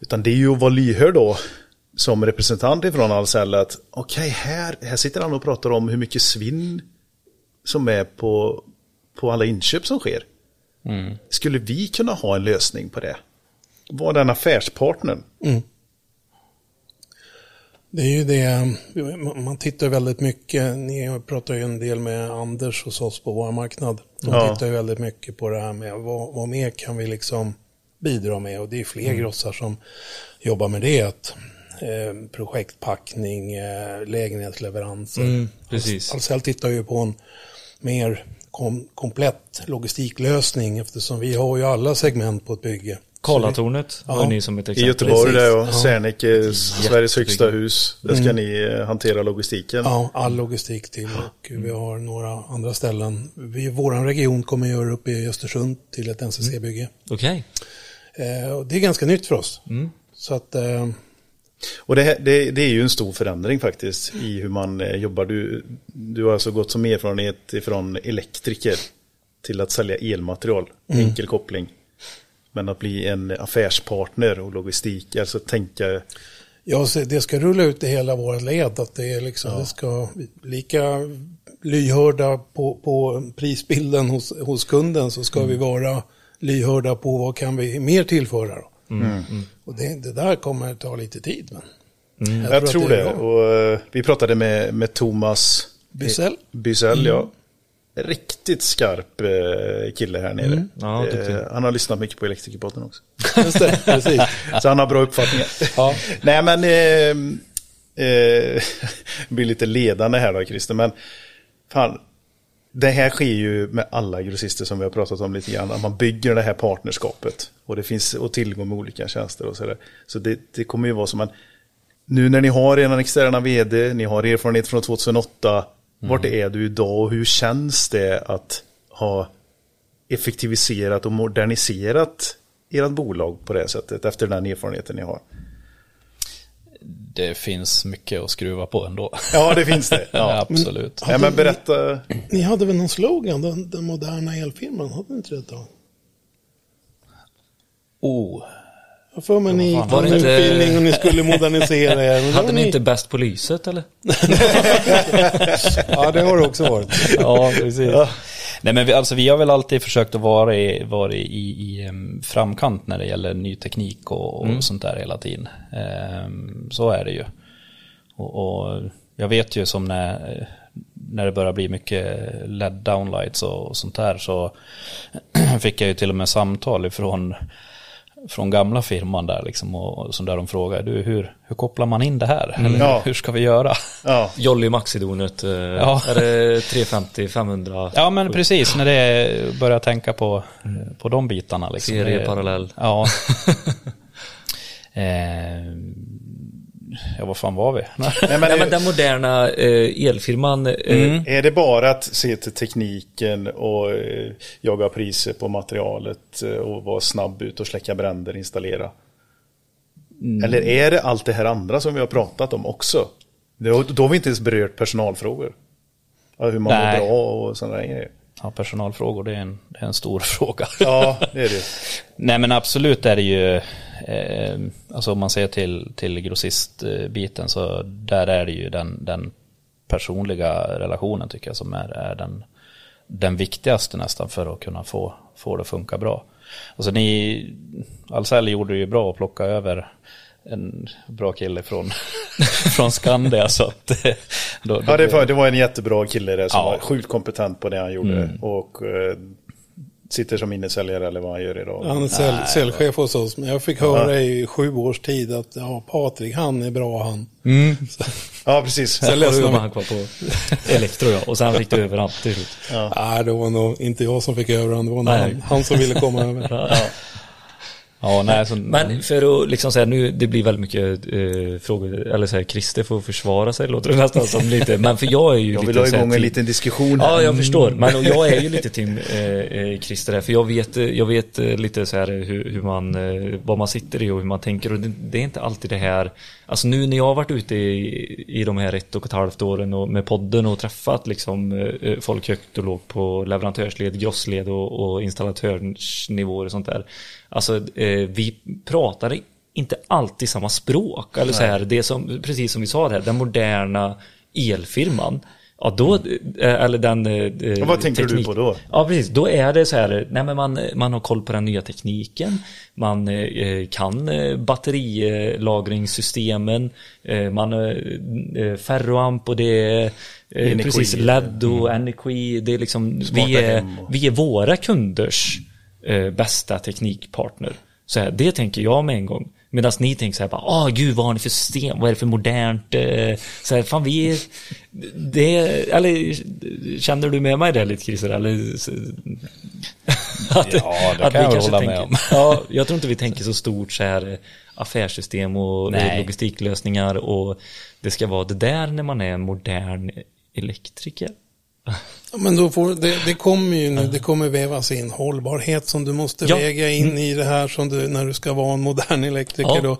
Utan det är ju att vara lyhörd då som representant ifrån Ahlsell att okej, här, här sitter han och pratar om hur mycket svinn som är på, på alla inköp som sker. Skulle vi kunna ha en lösning på det? Var den affärspartnern? det är ju det, man tittar väldigt mycket, ni pratar ju en del med Anders hos oss på vår marknad. De Ja. tittar ju väldigt mycket på det här med vad, vad mer kan vi liksom bidra med och det är fler grossar som jobbar med det. Att, eh, projektpackning, eh, lägenhetsleveranser. Mm, precis. Ahlsell tittar ju på en mer kom, komplett logistiklösning eftersom vi har ju alla segment på ett bygge. Karlatornet Ja. har ni som ett I exempel. Göteborg Precis. där och Ja. Serneke, Sveriges högsta hus. Där ska Mm. ni eh, hantera logistiken. Ja, all logistik till och vi har några andra ställen. Vi, vår region kommer göra upp i Östersund till ett NCC-bygge. Okej. Eh, och det är ganska nytt för oss. Så att, eh, Och det, här- det, det är ju en stor förändring faktiskt i hur man eh, jobbar. Du, du har alltså gått som erfarenhet från elektriker till att sälja elmaterial. Enkel koppling. Men att bli en affärspartner och logistik, alltså tänka ja, det ska rulla ut i hela vårt led. Att det, är liksom, det ska lika lyhörda på, på prisbilden hos, hos kunden så ska vi vara lyhörda på vad kan vi mer tillföra. Då. Och det, det där kommer ta lite tid. Men Jag, att tror det. bra. Och, eh, vi pratade med, med Thomas Bysell. Bysell, ja. Riktigt skarp eh, kille här nere. Ja, duktig. eh, han har lyssnat mycket på Elektrikerpodden också. Just det, precis. <laughs> Så han har bra uppfattningar. Ja. <laughs> Nej men, eh, eh, <laughs> blir lite ledande här då Christer, men fan, det här sker ju med alla grossister som vi har pratat om lite grann. Att man bygger det här partnerskapet. Och det finns och tillgång med olika tjänster och sådär. Så det, det kommer ju vara som en... Nu när ni har en externa vd, ni har erfarenhet från 2008. Vart är du idag och hur känns det att ha effektiviserat och moderniserat ert bolag på det sättet efter den erfarenheten ni har? Det finns mycket att skruva på ändå. Ja, det finns det. <laughs> Ja. Absolut. Ja, men berätta. Ni hade väl någon slogan, den, den moderna elfirman, hade ni inte det då? Oh, Jag för mig ni gick Var på en utbildning och ni skulle modernisera er. men <laughs> Hade ni inte bäst på lyset eller? <laughs> Ja, det har det också varit. ja, precis. Nej men vi, alltså, vi har väl alltid försökt att vara i, vara i, i framkant när det gäller ny teknik och, och sånt där hela tiden. Ehm, så är det ju. Och, och jag vet ju som när, när det börjar bli mycket LED downlights och, och sånt där så <clears throat> fick jag ju till och med samtal ifrån från gamla firman där liksom och, och som där de frågar, du hur, hur kopplar man in det här? Eller, Ja. Hur ska vi göra? Ja, Jolly Maxidonet. Eh, Ja. Är det 350, 500? Ja men precis, när det börjar tänka på, på de bitarna. Liksom. Serie, parallell. Ja. <laughs> eh, ja, vad fan var vi? Nej, men, Nej, men den moderna eh, elfirman. Eh, Mm. Är det bara att se till tekniken och eh, jaga priser på materialet eh, och vara snabb ut och släcka bränder, installera? Mm. Eller är det allt det här andra som vi har pratat om också? Då, då har vi inte ens berört personalfrågor. Hur man Nej. mår bra och sådana grejer. Ja, personalfrågor, det är en, det är en stor <laughs> fråga. Ja, det är det. Nej men absolut är det ju, eh, alltså om man ser till, till grossistbiten så där är det ju den, den personliga relationen tycker jag som är, är den, den viktigaste nästan för att kunna få, få det att funka bra. Alltså ni, Ahlsell gjorde det ju bra att plocka över en bra kille från, <laughs> från Skandia så att eh, då, då, Ja, det var, det var en jättebra kille där som Ja. var sjukt kompetent på det han gjorde. Mm. Och eh, sitter som innesäljare eller vad han gör idag. Han är säl, säljchef hos oss, men jag fick höra i sju års tid att ja, Patrik, han är bra han. Ja, precis. Sen vi. han kvar på Elektro ja. Och sen fick du över till slut. Nej, det var nog inte jag som fick över honom, det var han, han som ville komma <laughs> över. Ja. Ja, nej, så, Men för att liksom säga nu, det blir väldigt mycket eh, frågor, eller så här, Christer får försvara sig låter det nästan som lite, men för jag är ju Jag lite vill ha så här igång en liten diskussion här. Ja, jag förstår. Men och jag är ju lite Tim eh, eh, Christer här, för jag vet, eh, jag vet eh, lite så här hur, hur man, eh, vad man sitter i och hur man tänker och det, det är inte alltid det här, alltså nu när jag har varit ute i, i de här ett och ett halvt åren och med podden och träffat liksom eh, folk högt och lågt på leverantörsled, grossled och, och installatörsnivåer och sånt där. Alltså eh, vi pratar inte alltid samma språk, eller så här, det som, precis som vi sa där, den moderna elfirman. Ja, då, eh, eller den... eh, Och vad tänker du teknik- på då? Ja, precis. Då är det så här, nej men man, man har koll på den nya tekniken, man eh, kan eh, batterilagringssystemen, eh, man har eh, ferroamp och det är eh, Energi. precis LED och energi, det är liksom, Smarta vi är, vi är våra kunders eh, bästa teknikpartner. Så här, det tänker jag med en gång. Medan ni tänker så här, bara, åh gud vad har ni för system, vad är det för modernt? Eh, Så här, fan vi är, det, eller känner du med mig där lite Christer? Eller, så- att, Ja, det kan jag hålla tänker, med om. Ja, jag tror inte vi tänker så stort så här eh, affärssystem och Nej. logistiklösningar och det ska vara det där när man är en modern elektriker. Men då får, det, det kommer ju nu, det kommer vävas in hållbarhet som du måste Ja. väga in i det här som du, när du ska vara en modern elektriker Ja. då.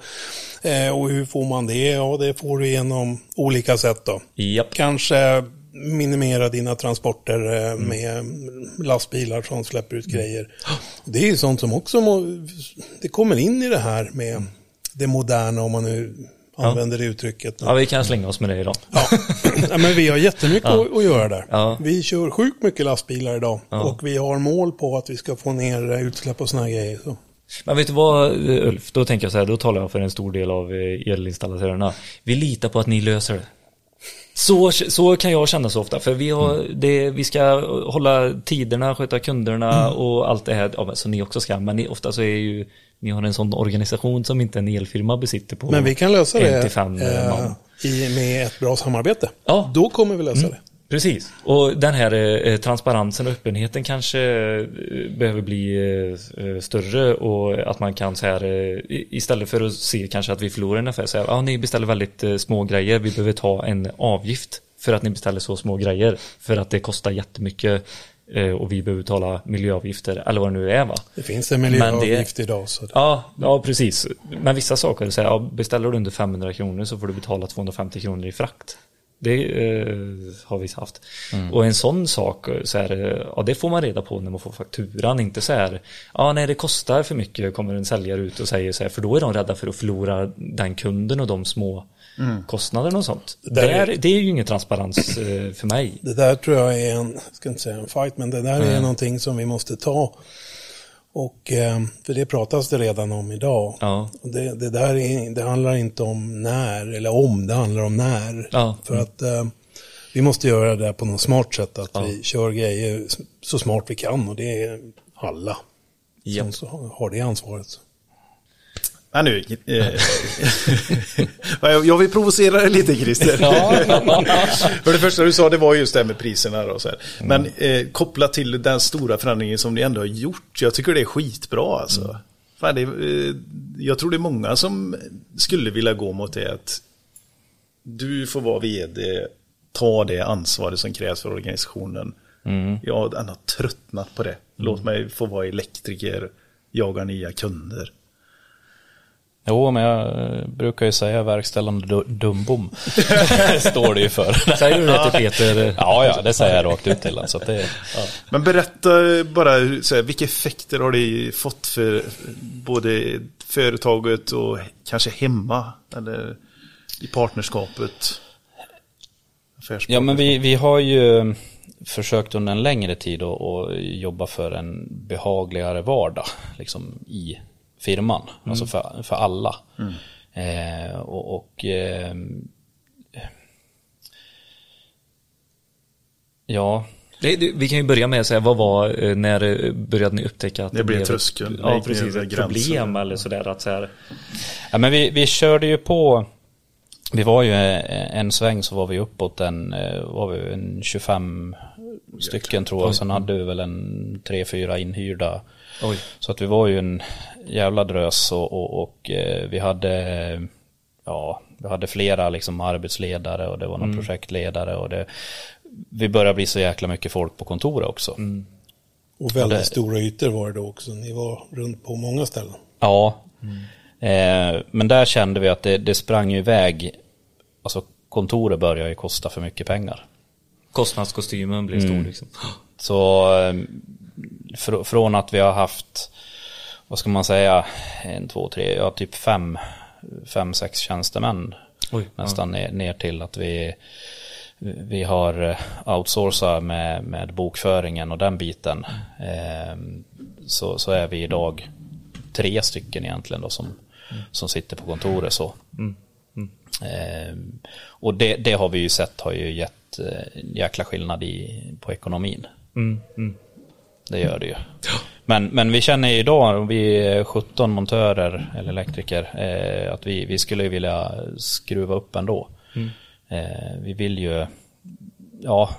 Eh, och hur får man det? Ja, det får du genom olika sätt då. Japp. Kanske minimera dina transporter eh, Mm. med lastbilar som släpper ut grejer. Det är ju sånt som också må, det kommer in i det här med det moderna om man nu använder det uttrycket. Ja, vi kan slänga oss med det idag. Ja. <laughs> ja, men vi har jättemycket att, att göra där. Ja. Vi kör sjukt mycket lastbilar idag. Och vi har mål på att vi ska få ner utsläpp och sådana grejer. Så. Men vet du vad Ulf, då tänker jag så här, då talar jag för en stor del av eh, elinstallatörerna. Vi litar på att ni löser det. Så, så kan jag känna så ofta, för vi, har, det, vi ska hålla tiderna, sköta kunderna och allt det här, ja, som ni också ska, men ni, ofta så är ju, ni har en sån organisation som inte en elfirma besitter på Men vi kan lösa det eh, man. i, med ett bra samarbete. Ja. Då kommer vi lösa det. Precis, och den här eh, transparensen och öppenheten kanske eh, behöver bli eh, eh, större och att man kan så här eh, istället för att se kanske att vi förlorar en affär säga, ja ni beställer väldigt eh, små grejer, vi behöver ta en avgift för att ni beställer så små grejer för att det kostar jättemycket eh, och vi behöver betala miljöavgifter eller vad det nu är va. Det finns en Men miljöavgift idag. Så det, Ja, ja precis. Men vissa saker, så här, ja, beställer du under 500 kronor så får du betala 250 kronor i frakt. Det eh, har vi haft. Och en sån sak, så här, ja, det får man reda på när man får fakturan. Inte så här, ja nej det kostar för mycket kommer en säljare ut och säger så här, för då är de rädda för att förlora den kunden och de små kostnaderna och sånt. Det, där är- det är ju ingen transparens eh, för mig. det där tror jag är en, ska inte säga en fight, men det där är någonting som vi måste ta. Och eh, för det pratas det redan om idag. Ja. Det, det där är, det handlar inte om när eller om, det handlar om när. Ja. För att eh, vi måste göra det på något smart sätt, att vi kör grejer så smart vi kan och det är alla som Japp. så har det ansvaret. Ja, nu, eh, <laughs> jag vill provocera dig lite Christer. <laughs> För det första du sa det var just det här med priserna. Då, så här. Men eh, kopplat till den stora förändringen som ni ändå har gjort. Jag tycker det är skitbra alltså. Fan, det, eh, jag tror det är många som skulle vilja gå mot det att du får vara vd, ta det ansvaret som krävs för organisationen. Jag har tröttnat på det. Låt mig få vara elektriker, jaga nya kunder. Jo, men jag eh, brukar ju säga verkställande du- dumbom. <laughs> Står det ju för. Säger du det till Peter? <laughs> Ja, ja, det säger jag rakt ut till honom. Så att det, Men berätta bara så här, vilka effekter har det fått för både företaget och kanske hemma eller i partnerskapet? Ja, men vi, vi har ju försökt under en längre tid att jobba för en behagligare vardag liksom i firman, alltså för, för alla. Eh, och och eh, ja, Det, det, vi kan ju börja med att säga, vad var, eh, när eh, började ni upptäcka att Det blev. Det Ja, gick ner precis. Ett problem eller sådär att så här, Ja, men vi, vi körde ju på, vi var ju eh, en sväng så var vi uppåt en, var vi en 25 stycken tror jag. Sen hade vi väl en tre, fyra inhyrda. Oj. Så att vi var ju en jävla drös och, och, och eh, vi hade ja, vi hade flera liksom arbetsledare och det var någon projektledare och det vi började bli så jäkla mycket folk på kontoret också. Och väldigt det- stora ytor var det då också. Ni var runt på många ställen. Ja, eh, men där kände vi att det, det sprang ju iväg. Alltså kontoret började ju kosta för mycket pengar. Kostnadskostymen blev stor liksom. Så eh, fr- från att vi har haft, vad ska man säga, en, två, tre, ja typ fem, fem, sex tjänstemän. Oj, nästan ner, ner till att vi, vi har eh, outsourcat med, med bokföringen och den biten. Eh, så, så är vi idag tre stycken egentligen då som, som sitter på kontoret så. Eh, och det, det har vi ju sett har ju gett eh, en jäkla skillnad i, på ekonomin. Det gör det ju. Men, men vi känner ju idag, vi är 17 montörer eller elektriker, eh, att vi, vi skulle vilja skruva upp ändå. Eh, vi vill ju, ja,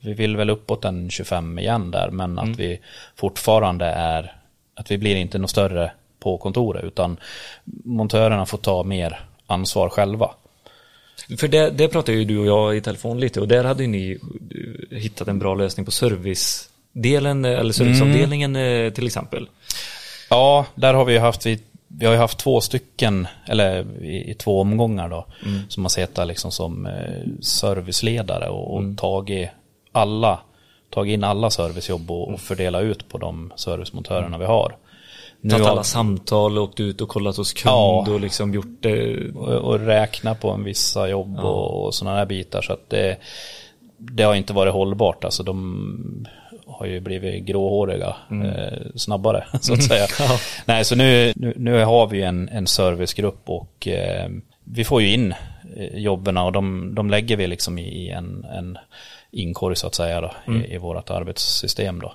vi vill väl uppåt en 25 igen där, men att vi fortfarande är, att vi blir inte något större på kontoret, utan montörerna får ta mer ansvar själva. För det, det pratade ju du och jag i telefon lite och där hade ju ni eh, hittat en bra lösning på servicedelen eh, eller serviceavdelningen eh, till exempel. Ja, där har vi ju haft, vi, vi har ju haft två stycken, eller i, i två omgångar då, som har suttit liksom som serviceledare och, och tagit alla, tagit in alla servicejobb och, och fördela ut på de servicemontörerna vi har. Nu har- alla samtal, åkt ut och kollat hos kund Ja. och liksom gjort det. och, och räkna på en vissa jobb och, och sådana där bitar. Så att det, det har inte varit hållbart. Alltså de har ju blivit gråhåriga eh, snabbare <laughs> så att säga. <laughs> Nej, så nu, nu, nu har vi en, en servicegrupp och eh, vi får ju in eh, jobben och de, de lägger vi liksom i, i en, en inkorg så att säga då, i, i vårt arbetssystem då.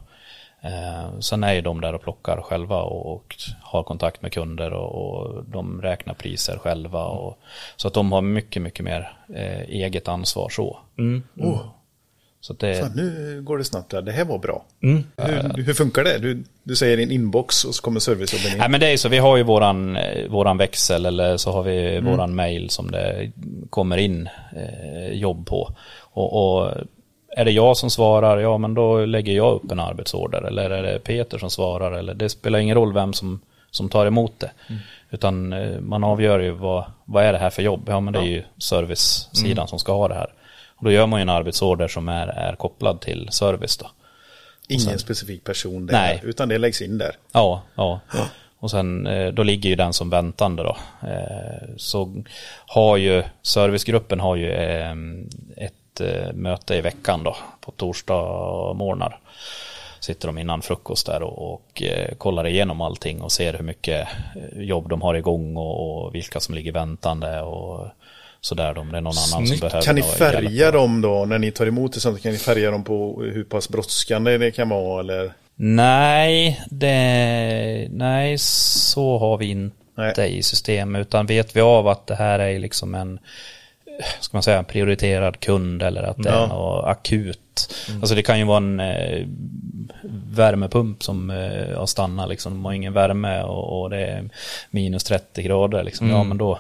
Eh, sen är ju de där och plockar själva och, och har kontakt med kunder och, och de räknar priser själva. Och, så att de har mycket, mycket mer eh, eget ansvar så. Åh, Så att det, fan, nu går det snabbt där. Det här var bra. Hur, hur funkar det? Du, du säger en inbox och så kommer servicejobben in. Nej men det är så, vi har ju våran, eh, våran växel eller så har vi våran mail som det kommer in eh, jobb på. Och, och är det jag som svarar, ja men då lägger jag upp en arbetsorder. Eller är det Peter som svarar, eller det spelar ingen roll vem som, som tar emot det. Utan eh, man avgör ju vad, vad är det här för jobb? Ja men det är ju servicesidan som ska ha det här. Och då gör man ju en arbetsorder som är, är kopplad till service då. Ingen specifik person där, Nej. utan det läggs in där. Ja, ja. Och sen eh, då ligger ju den som väntande då. Eh, Så har ju servicegruppen har ju eh, ett eh, möte i veckan då på torsdag morgnar. Sitter de innan frukost där och, och eh, kollar igenom allting och ser hur mycket eh, jobb de har igång och, och vilka som ligger väntande och sådär. Om det är någon annan Snyggt. som behöver Kan ni färga dem då när ni tar emot det? Sånt, kan ni färga dem på hur pass brådskande det kan vara? Eller? Nej, det, nej, så har vi inte Nej. i systemet. Utan vet vi av att det här är liksom en, ska man säga, prioriterad kund eller att det Ja. är något akut. Alltså det kan ju vara en eh, värmepump som eh, har stannat liksom. De har ingen värme och, och det är minus 30 grader liksom. Ja men då,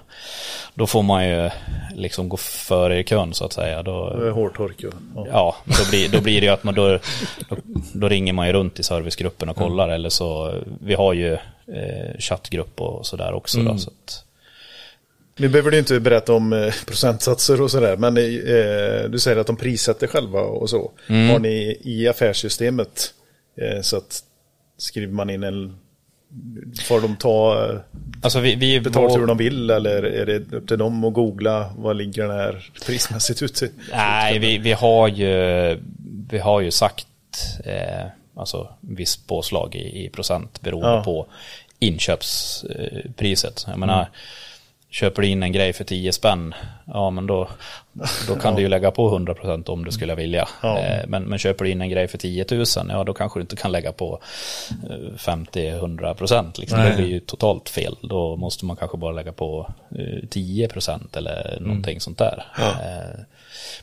då får man ju liksom gå före i kön så att säga. Då, Eh, Hårtork ju. Ja. Ja, då blir, då blir det ju att man då, då, då ringer man ju runt i servicegruppen och kollar eller så, vi har ju eh, chattgrupp och sådär också då, så att, Nu behöver du inte berätta om eh, procentsatser och sådär, men eh, du säger att de prissätter själva och så. Har ni i affärssystemet eh, så att skriver man in en... Får de ta alltså vi, vi betalt hur de vill eller är det upp till dem att googla vad ligger den här prismässigt ute? Nej, vi, vi har ju, vi har ju sagt, eh, alltså viss påslag i, i procent beroende Ja. på inköpspriset. Jag menar, köper du in en grej för 10 spänn, ja men då, då kan <laughs> du ju lägga på 100% om du skulle vilja. Ja. Eh, Men, men köper du in en grej för 10 000, ja då kanske du inte kan lägga på eh, 50-100%. Liksom. Det blir ju totalt fel. Då måste man kanske bara lägga på eh, 10% eller någonting sånt där. Eh,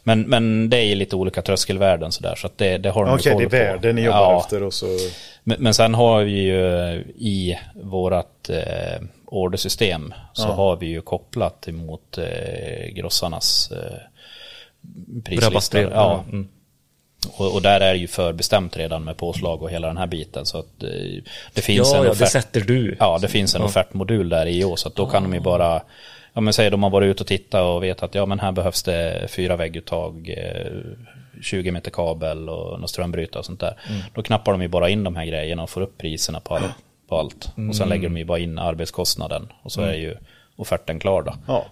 Men, men det är lite olika tröskelvärden sådär, så att det, det har de Okej, det är värden ni jobbar Ja. efter och så... Men, men sen har vi ju i vårat eh, ordersystem så Ja. har vi ju kopplat emot eh, grossarnas eh, prislista. Ja. Mm. Och, och där är det ju förbestämt redan med påslag och hela den här biten. Så att eh, det finns Ja, en ja, det offert. sätter du. Ja, det finns en offertmodul där i också. Så att då kan de ju bara, ja men säg de har varit ute och tittat och vet att ja men här behövs det fyra vägguttag, eh, 20 meter kabel och strömbrytare och sånt där. Då knappar de ju bara in de här grejerna och får upp priserna på, all, på allt. Och sen lägger de ju bara in arbetskostnaden och så är ju offerten klar då. Ja.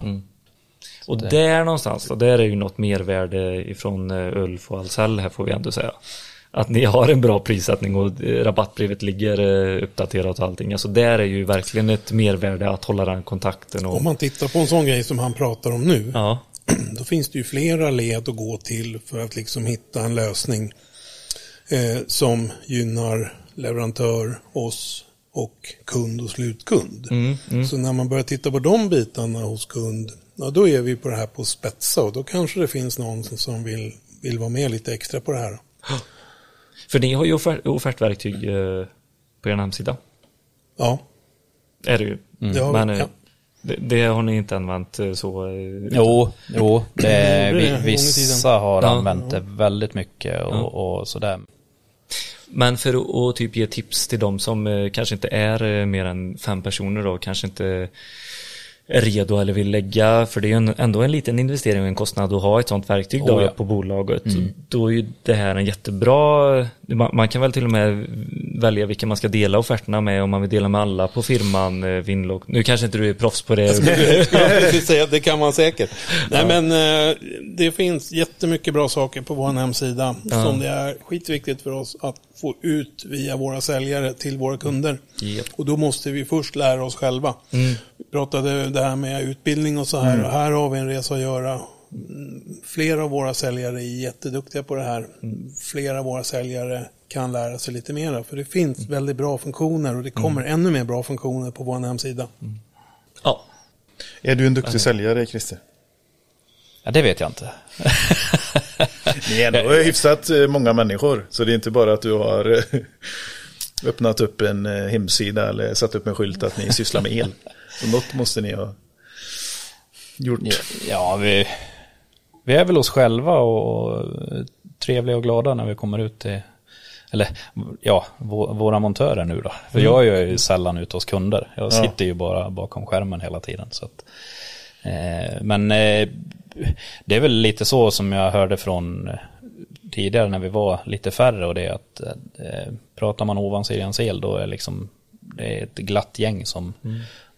Och där någonstans då, där är ju något mervärde ifrån eh, Ulf och Ahlsell här får vi ändå säga. Att ni har en bra prissättning och eh, rabattbrevet ligger eh, uppdaterat och allting. Alltså där är ju verkligen ett mervärde att hålla den kontakten och... Om man tittar på en sån grej som han pratar om nu, Ja, <clears throat> då finns det ju flera led att gå till för att liksom hitta en lösning eh, som gynnar leverantör, oss och kund och slutkund. Så när man börjar titta på de bitarna hos kund, ja, då är vi på det här på spetsa och då kanske det finns någon som- som vill, vill vara med lite extra på det här. <gasps> för ni har ju offert, offertverktyg eh, på er hemsida. Ja, Är det ju. det har Men vi. eh, Ja. det, det har ni inte använt eh, så... Jo, jo det, vi, vissa har Ja. använt det väldigt mycket och, och sådär. Men för att, typ ge tips till de som eh, kanske inte är eh, mer än fem personer då, kanske inte är redo eller vill lägga, för det är ju ändå en liten investering och en kostnad att ha ett sånt verktyg då Oh ja. på bolaget. Då är ju det här en jättebra, man, man kan väl till och med välja vilka man ska dela offerterna med, om man vill dela med alla på firman, eh, Vinlock. Nu kanske inte du är proffs på det. <laughs> Det kan man säkert. Nej men eh, det finns jättemycket bra saker på vår hemsida som det är skitviktigt för oss att få ut via våra säljare till våra kunder. Japp. Och då måste vi först lära oss själva. Vi pratade det här med utbildning och så här och här har vi en resa att göra. Mm, Flera av våra säljare är jätteduktiga på det här. Flera av våra säljare kan lära sig lite mera. För det finns väldigt bra funktioner och det kommer ännu mer bra funktioner på vår hemsida. ja. Är du en duktig säljare, Christer? Ja, det vet jag inte. <laughs> <laughs> Ni är ändå hyfsat eh, många människor. Så det är inte bara att du har eh, <laughs> öppnat upp en eh, hemsida eller satt upp en skylt att ni sysslar med el. Så något måste ni ha gjort. Ja, vi, vi är väl oss själva och trevliga och glada när vi kommer ut till, eller ja, vå- våra montörer nu då. För jag är ju sällan ute hos kunder. Jag Ja. sitter ju bara bakom skärmen hela tiden. Så att, eh, men eh, det är väl lite så som jag hörde från eh, tidigare när vi var lite färre och det är att eh, pratar man ovansidans el då är liksom det är ett glatt gäng som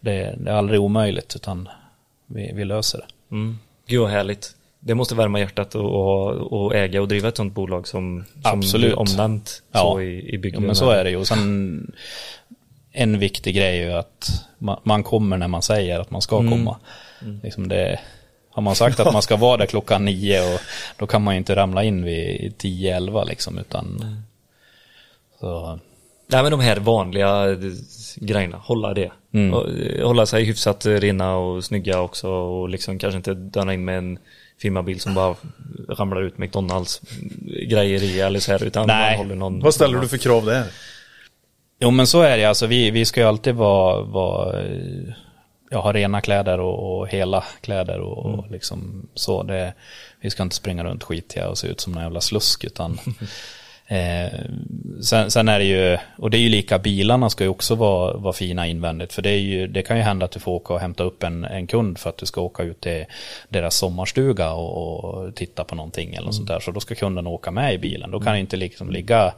det, det är aldrig omöjligt utan vi, vi löser det. Mm. Gud vad härligt. Det måste värma hjärtat att och, och äga och driva ett sånt bolag som, som Absolut. blir omnämnt Ja. så i, i Ja, bygden. men så är det ju. Och sen en viktig grej är ju att man, man kommer när man säger att man ska komma. Liksom det, har man sagt att man ska vara där klockan nio och då kan man ju inte ramla in vid 10-11 liksom utan så, Nej men de här vanliga eh, grejerna, hålla det. Mm. Eh, hålla sig hyfsat rena och snygga också och liksom kanske inte döna in med en firmabil som bara ramlar ut McDonalds grejer i eller så här utan Nej. man håller någon Vad ställer du för krav där? Jo men så är det alltså, vi, vi ska ju alltid vara, vara eh, ja, ha rena kläder och, och hela kläder och, och liksom så. Det, vi ska inte springa runt skitiga och se ut som en jävla slusk utan <laughs> eh, sen, sen är det ju, och det är ju lika, bilarna ska ju också vara, vara fina invändigt för det, är ju, det kan ju hända att du får åka och hämta upp en, en kund för att du ska åka ut till deras sommarstuga och, och titta på någonting eller något sånt där. Så då ska kunden åka med i bilen. Då kan det inte liksom ligga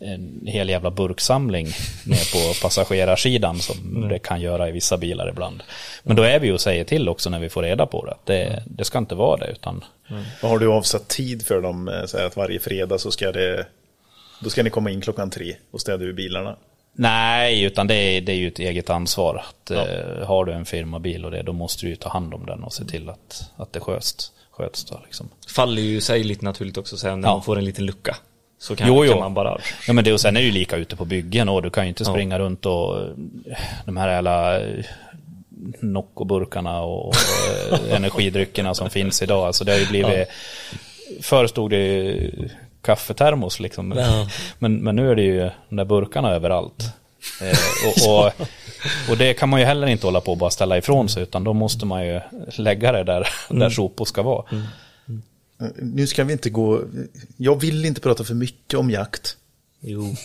en hel jävla burksamling ner på <laughs> passagerarsidan som det kan göra i vissa bilar ibland. Men då är vi ju och säger till också när vi får reda på det. Att det, det ska inte vara det utan Vad har du avsatt tid för dem? eh, att varje fredag så ska det... Då ska ni komma in klockan tre och städa ur bilarna. Nej, utan det är, det är ju ett eget ansvar. Att, eh, har du en firmabil och det, då måste du ju ta hand om den och se till att, att det sköts. sköts då, liksom. Faller ju sig lite naturligt också sen när Ja. man får en liten lucka. Så kan, Jo, jo. kan man bara... Ja men det och sen är det ju lika ute på byggen och du kan ju inte Ja. springa runt och eh, de här jävla eh, Nocco-burkarna och, och eh, energidryckerna som finns idag. Alltså det har ju blivit, förr stod det ju kaffetermos liksom. Ja. Men, men nu är det ju de där burkarna överallt. Och, och, och det kan man ju heller inte hålla på och bara ställa ifrån sig utan då måste man ju lägga det där, där sopor ska vara. Nu ska vi inte gå, jag vill inte prata för mycket om jakt. Jo. <laughs>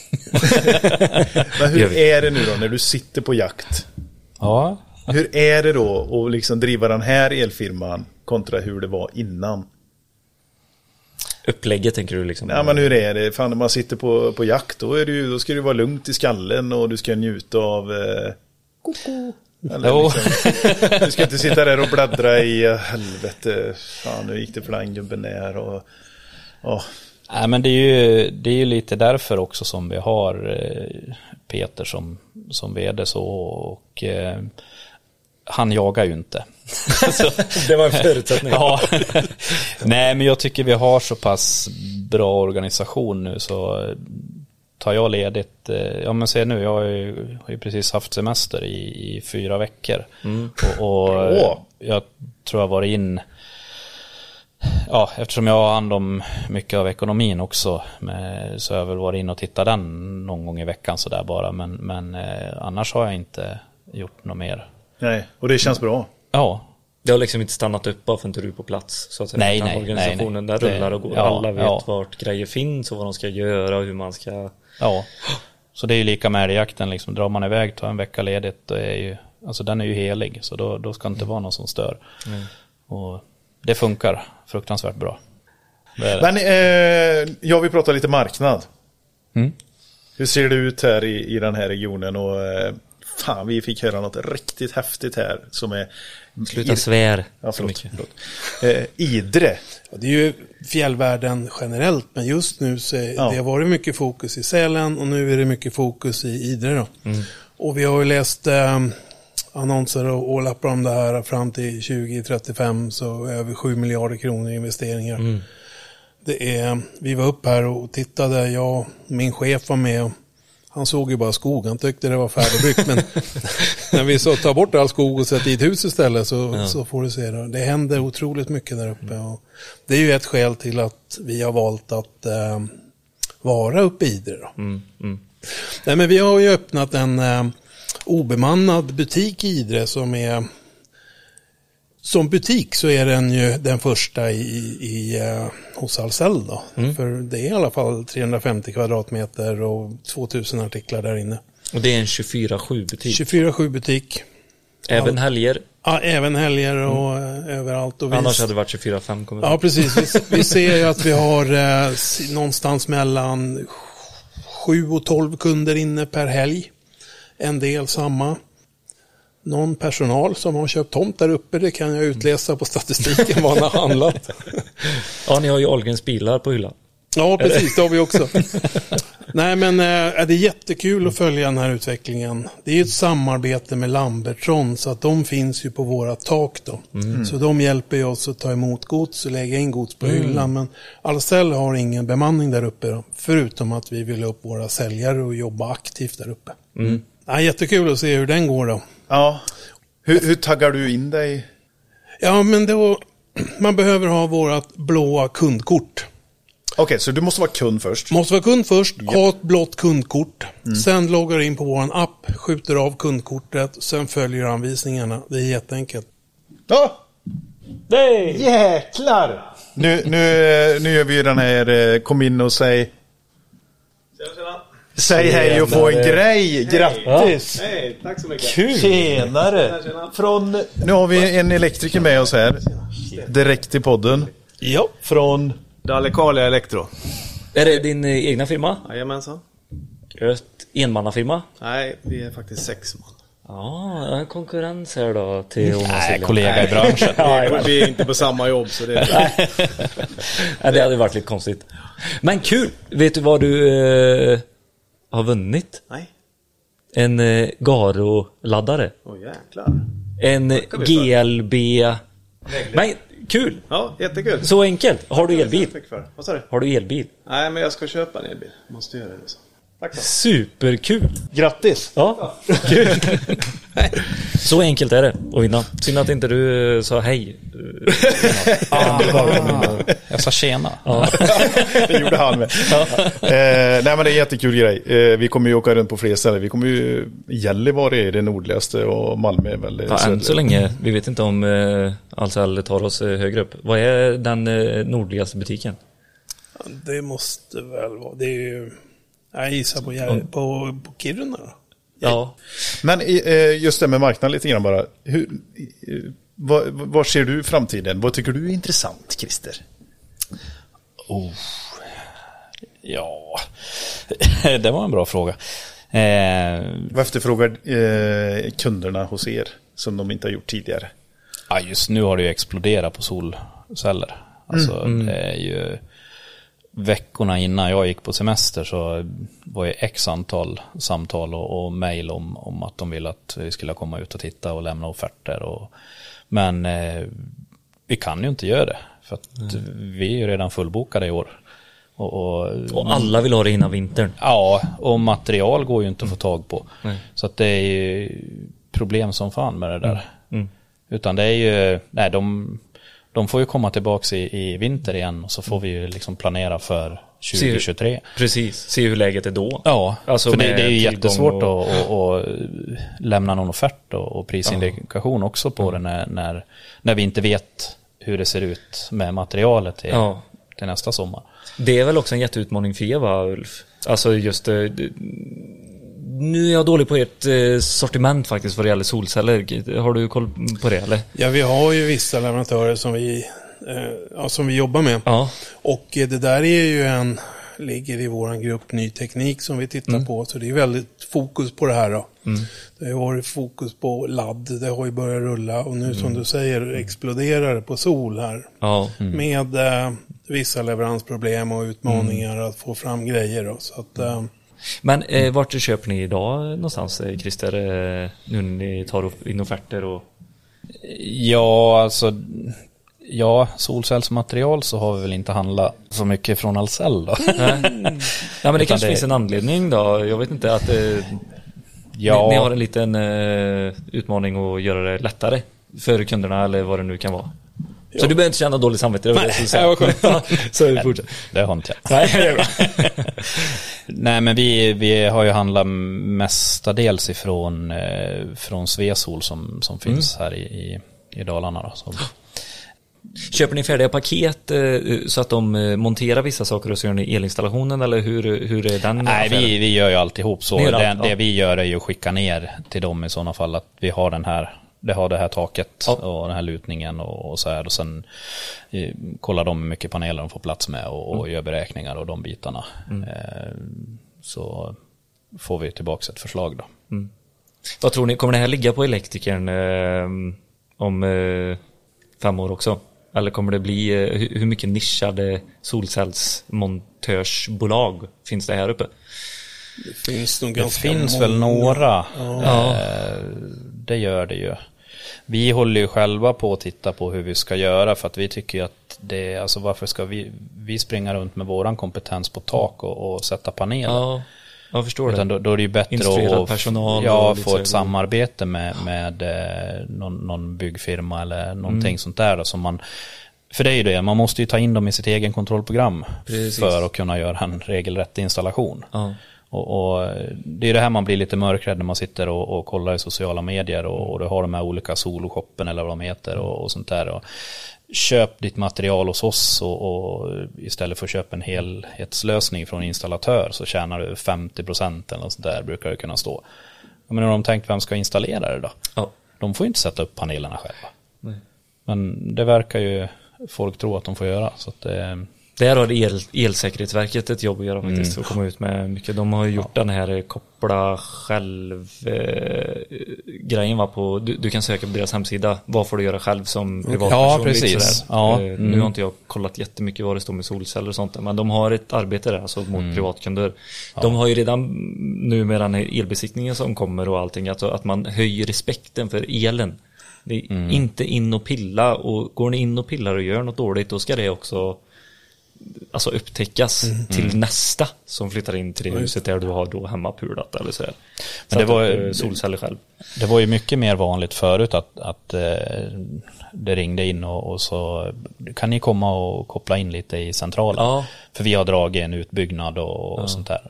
Men hur är det nu då när du sitter på jakt? Ja, Hur är det då att liksom driva den här elfirman kontra hur det var innan? Upplägget tänker du liksom? Ja men hur är det? Fan när man sitter på, på jakt då, är det ju, då ska det vara lugnt i skallen och du ska njuta av eh, koko. Eller Jo. liksom, du ska inte sitta där och bläddra i eh, helvete. Fan nu gick det för den gubben där och... Ja, Nej, men det är ju det är ju lite därför också som vi har eh, Peter som, som vd så och eh, han jagar ju inte. <laughs> Så, Det var en förutsättning. ja. <laughs> Nej, men jag tycker vi har så pass bra organisation nu så tar jag ledigt, eh, ja men se nu, jag har ju, har ju precis haft semester i, i fyra veckor. Och, och eh, Bra. jag tror jag varit in Ja, eftersom jag har hand om mycket av ekonomin också med, så har jag väl varit in och tittat den någon gång i veckan sådär bara. Men, men eh, annars har jag inte gjort något mer. nej, och det känns bra. Ja, Det har liksom inte stannat upp bara för att du är på plats. Så att säga. Nej, Utan nej, Organisationen nej, där nej. rullar och går. Det- ja, Alla vet ja. vart grejer finns och vad de ska göra och hur man ska... ja. Så det är ju lika med älgjakten liksom. Drar man iväg, tar en vecka ledigt, då är ju, alltså den är ju helig. Så då, då ska det inte vara någon som stör. Och det funkar fruktansvärt bra. Det är det. Men eh, jag vill prata lite marknad. Mm. Hur ser det ut här i, i den här regionen? Och eh, fan, vi fick höra något riktigt häftigt här som är... Sluta svär. Ja, förlåt. förlåt. Eh, Idre. Ja, det är ju fjällvärlden generellt, men just nu så är, Ja. det har varit mycket fokus i Sälen och nu är det mycket fokus i Idre. Då. Och vi har ju läst eh, annonser och, och lappar om det här fram till 2035 så över 7 miljarder kronor i investeringar. Det är, vi var upp här och tittade, jag och min chef var med och han såg ju bara skog, han tyckte det var färdigbyggt. men <laughs> när vi så tar bort all skog och sätter i ett hus istället så, så får du se det. Det händer otroligt mycket där uppe. Och det är ju ett skäl till att vi har valt att eh, vara uppe i. Då. Mm, mm. Nej, men vi har ju öppnat en eh, obemannad butik i Idre som är som butik så är den ju den första i, i, eh, hos Ahlsell då. För det är i alla fall 350 kvadratmeter och 2000 artiklar där inne. Och det är en 24-7 butik. 24-7 butik. Även helger. Ja, även helger och eh, överallt. Och vi, Annars hade det varit 24-5 kommer Ja, precis. Vi, vi ser ju att vi har eh, någonstans mellan 7 och 12 kunder inne per helg. En del samma. Någon personal som har köpt tomt där uppe, det kan jag utläsa på statistiken vad han har handlat. <laughs> Ja, ni har ju Ahlgrens bilar på hyllan. Ja, precis, det har vi också. Nej, men eh, det är jättekul att följa den här utvecklingen. Det är ett samarbete med Lambertron, så att de finns ju på våra tak då. Så de hjälper ju oss att ta emot gods och lägga in gods på hyllan. Men Ahlsell har ingen bemanning där uppe, då, förutom att vi vill upp våra säljare och jobba aktivt där uppe. Ja, jättekul att se hur den går då. Ja. Hur, hur taggar du in dig? Ja, men då, man behöver ha vårat blåa kundkort. Okej, så du måste vara kund först. Måste vara kund först, ha ett blått kundkort. Sen loggar du in på vår app, skjuter av kundkortet, sen följer anvisningarna. Det är jätteenkelt. Ja! Nej! Jäklar! Nu, nu, nu gör vi ju den här, eh, kom in och säg... Säg hej och få en grej. Grattis! Hej, tack så mycket. Kul! Tjenare! Från, nu har vi en elektriker med oss här. Direkt till podden. Ja. Från... Dalecarlia Elektro. Är det din eh, egna firma? Jajamensan. Enmannafirma? Nej, vi är faktiskt sex man. Ja, en konkurrens här då till Jonas Nej, kollega i branschen. <laughs> Vi är inte på samma jobb så det är... <laughs> Ja, det hade varit lite konstigt. Men kul! Vet du vad du eh, har vunnit? Nej. En eh, Garo-laddare. Åh jäklar. En. GLB. Nej, kul! Ja, jättekul. Så enkelt. Har du elbil? Har du elbil? Nej, men jag ska köpa en elbil. Måste göra det så. Tack så. Superkul! Grattis! Ja, kul! <laughs> Så enkelt är det att vinna. Synd att inte du eh, sa hej. <laughs> Ah, jag sa tjena. <laughs> det gjorde han med. eh, nej men det är en jättekul grej. Eh, vi kommer ju åka runt på fler ställen. Vi kommer ju, Gällivare är det nordligaste och Malmö är väl Ja, än så länge, vi vet inte om eh, Ahlsell tar oss eh, högre upp. Vad är den eh, nordligaste butiken? Det måste väl vara, det är ju, jag gissar på, Jär- på, på Kiruna då. Ja. Men eh, just det med marknaden lite grann bara. Hur, eh, vad, vad ser du i framtiden? Vad tycker du är intressant, Christer? Ja, <laughs> det var en bra fråga. Eh, Vad efterfrågar eh, kunderna hos er som de inte har gjort tidigare? ja, just nu har det ju exploderat på solceller. Alltså det är ju veckorna innan jag gick på semester så var det x antal samtal och, och mejl om, om att de ville att vi skulle komma ut och titta och lämna offerter. Och, men eh, vi kan ju inte göra det för att vi är ju redan fullbokade i år. Och, och, Och alla vill ha det innan vintern. Ja, och material går ju inte att få tag på. Nej. Så att det är ju problem som fan med det där. Mm. Utan det är ju, nej de, de får ju komma tillbaka i, i vinter igen och så får vi ju liksom planera för 2023. Precis, se hur läget är då. Ja, Alltså för det, det är ju jättesvårt och- att, att, lämna någon offert och, och prisindikation också på det när, när, när vi inte vet hur det ser ut med materialet till, Ja. till nästa sommar. Det är väl också en jätteutmaning för er va, Ulf? Alltså just eh, Nu är jag dålig på ert eh, sortiment faktiskt vad det gäller solceller. Har du koll på det eller? Ja, vi har ju vissa leverantörer som vi, eh, ja, som vi jobbar med. Ja. Och eh, det där är ju en, ligger i vår grupp ny teknik som vi tittar på. Så det är väldigt fokus på det här då. Det har varit fokus på ladd, det har ju börjat rulla och nu som du säger exploderar det på sol här. Ja. Med eh, vissa leveransproblem och utmaningar att få fram grejer då. Så att, eh, Men eh, vart köper ni idag någonstans eh, Christer? Eh, nu när ni tar in offerter och... Ja, alltså Ja, solcellsmaterial så har vi väl inte handlat så mycket från Ahlsell då. <laughs> Nej. Ja men det kanske det- finns en anledning då. Jag vet inte att eh, Ja. ni, ni har en liten eh, utmaning att göra det lättare för kunderna eller vad det nu kan vara. Så du behöver inte känna dåligt samvete över det. jag skulle säga. Nej, <laughs> vad skönt. <laughs> så fortsätt. Det har inte jag. Nej, det är bra. <laughs> Nej, men vi, vi har ju handlat mestadels ifrån eh, från Svesol som, som finns här i, i, i Dalarna. Då, så. Köper ni färdiga paket eh, så att de eh, monterar vissa saker och så gör ni elinstallationen eller hur, hur är den Nej, affären? vi, vi gör ju alltihop så. Det, allt, ja. det vi gör är ju att skicka ner till dem i sådana fall att vi har den här det har det här taket Ja. och den här lutningen och, och så här. Och sen eh, kollar de hur mycket paneler de får plats med och, och Mm. gör beräkningar och de bitarna. Eh, så får vi tillbaka ett förslag då. Vad tror ni, kommer det här ligga på elektrikern eh, om eh, fem år också? Eller kommer det bli, eh, hur, mycket nischade solcellsmontörsbolag finns det här uppe? det finns nog Det finns många. väl några. Ja. Eh, det gör det ju. Vi håller ju själva på att titta på hur vi ska göra för att vi tycker att det, alltså varför ska vi, vi springa runt med våran kompetens på tak och, och sätta paneler? Ja, jag förstår Utan det. då, då är det ju bättre att personal ja, få ett samarbete med, med eh, någon, någon byggfirma eller någonting sånt där då, som man för det är ju det, man måste ju ta in dem i sitt egen kontrollprogram Precis. för att kunna göra en regelrätt installation. Ja. Och, och det är det här man blir lite mörkrädd när man sitter och, och kollar i sociala medier och, och du har de här olika soloshoppen eller vad de heter och, och sånt där. Och köp ditt material hos oss och, istället för att köpa en helhetslösning från installatör så tjänar du 50% eller något sånt där brukar det kunna stå. Men när de tänkt vem ska installera det då? Ja. De får ju inte sätta upp panelerna själva. Nej. Men det verkar ju folk tro att de får göra. Så att det, Där har el, Elsäkerhetsverket ett jobb att göra faktiskt, att komma ut med mycket. De har ju gjort den här koppla själv eh, på, du, du kan söka på deras hemsida, vad får du göra själv som privatperson? Ja, precis. Ja, Eh, mm. Nu har inte jag kollat jättemycket vad det står med solceller och sånt men de har ett arbete där, alltså mot Mm. privatkunder. De har ju redan nu med den här elbesiktningen som kommer och allting, alltså att man höjer respekten för elen. Det är Mm. inte in och pilla och går ni in och pillar och gör något dåligt då ska det också alltså upptäckas Mm. till nästa som flyttar in till det huset där du har då hemmapulat eller så här. Men det var- solceller själv. Det var ju mycket mer vanligt förut att, att eh, det ringde in och, och så kan ni komma och koppla in lite i centralen. Ja. För vi har dragit en utbyggnad och, och sånt där.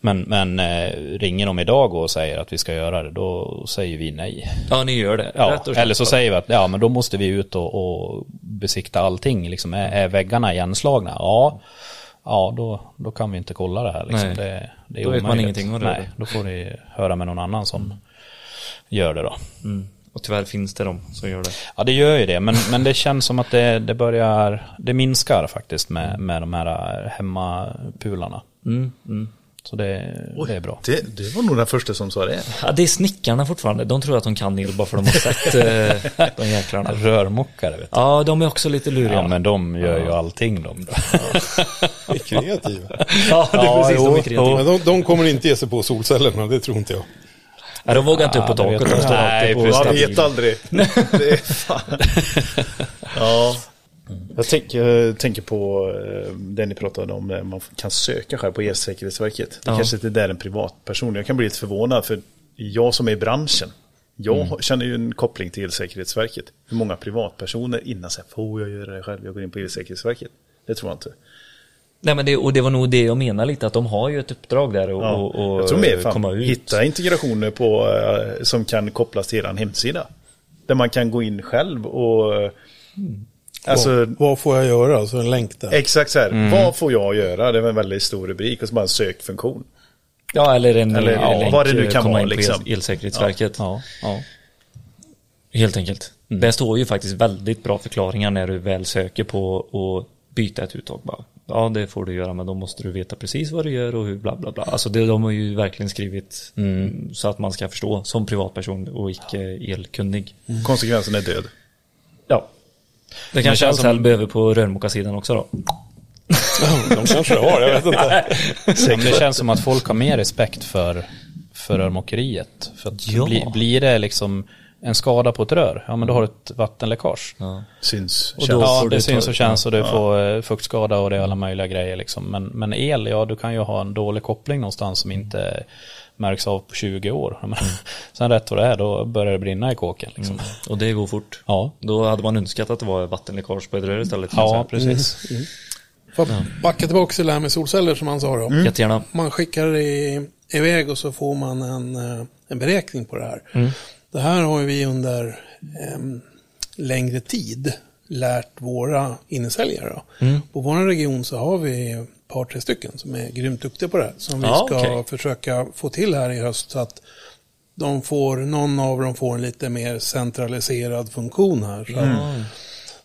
Men, men eh, ringer de idag och säger att vi ska göra det, då säger vi nej. Ja, ni gör det. Ja, eller så säger vi att ja, men då måste vi ut och, och besikta allting. Liksom, är, är väggarna igenslagna? Ja, ja då, då kan vi inte kolla det här. Liksom. Nej. Det, det är Då vet man omöjligt. ingenting om det. Nej, då får ni höra med någon annan som gör det då. Mm. Och tyvärr finns det de som gör det. Ja det gör ju det, men, men det känns som att det, det börjar, det minskar faktiskt med, med de här hemmapularna. Mm. Mm. Så det, det är bra. Det, det var nog den första som sa det. Ja, det är snickarna fortfarande. De tror att de kan el bara för de har sett eh, <laughs> de jäklarna. Rörmokare vet du. Ja, de är också lite luriga. Ja men de gör ju allting de <laughs> då. är kreativa. Ja, det är precis. De är jo, kreativa. Men de, de kommer inte ge sig på solcellerna, det tror inte jag. Ja, de vågar inte upp på Ja, taket. vet De står alltid Nej, på. Man vet aldrig. <laughs> Det är fan. Ja. Jag tänker, tänker på eh, det ni pratade om, man kan söka själv på Elsäkerhetsverket. Det Ja. kanske inte är där en privatperson. Jag kan bli lite förvånad för jag som är i branschen, jag Mm. känner ju en koppling till Elsäkerhetsverket. Hur många privatpersoner innan säger får jag göra det själv? Jag går in på Elsäkerhetsverket. Det tror jag inte. Nej, men det, och det var nog det jag menar lite, att de har ju ett uppdrag där och, Ja. och, och jag mer fan, komma ut. hitta integrationer på, eh, som kan kopplas till er hemsida. Där man kan gå in själv och... eh, Alltså, vad, vad får jag göra? Så en länk där. Exakt så här. Vad får jag göra? Det var en väldigt stor rubrik och så bara en sökfunktion. Ja, eller en Eller, en ja, länk, vad det nu kan komma vara, liksom. El- Elsäkerhetsverket. Ja, ja. Helt enkelt. Det står ju faktiskt väldigt bra förklaringar när du väl söker på att byta ett uttag bara. Ja, det får du göra, men då måste du veta precis vad du gör och hur bla bla bla. Alltså det, de har ju verkligen skrivit mm, så att man ska förstå som privatperson och icke elkunnig. Konsekvensen är död. Ja. Det kanske Ahlsell som- behöver på rörmokarsidan också då. De kanske har, jag vet inte. Men det känns som att folk har mer respekt för, för rörmokeriet. För att Ja. bli, blir det liksom en skada på ett rör, ja men då har du ett vattenläckage. Syns. Och då- Ja, det du syns och känns och du får eh, fuktskada och det är alla möjliga grejer liksom. Men, men el, ja du kan ju ha en dålig koppling någonstans som inte märks av på 20 år. <laughs> Men, sen rätt vad det är, då börjar det brinna i kåken liksom. Och det går fort. Ja, Då hade man önskat att det var vattenläckage på ett rör istället. ja precis. Får jag backa tillbaka till det här med solceller som han sa då. Jättegärna. Man skickar i, iväg och så får man en, eh, en beräkning på det här. Det här har vi under em, längre tid lärt våra innesäljare. Mm. På vår region så har vi ett par, tre stycken som är grymt duktiga på det här. Som vi Ja, ska okej. försöka få till här i höst så att de får, någon av dem får en lite mer centraliserad funktion här. Så Mm.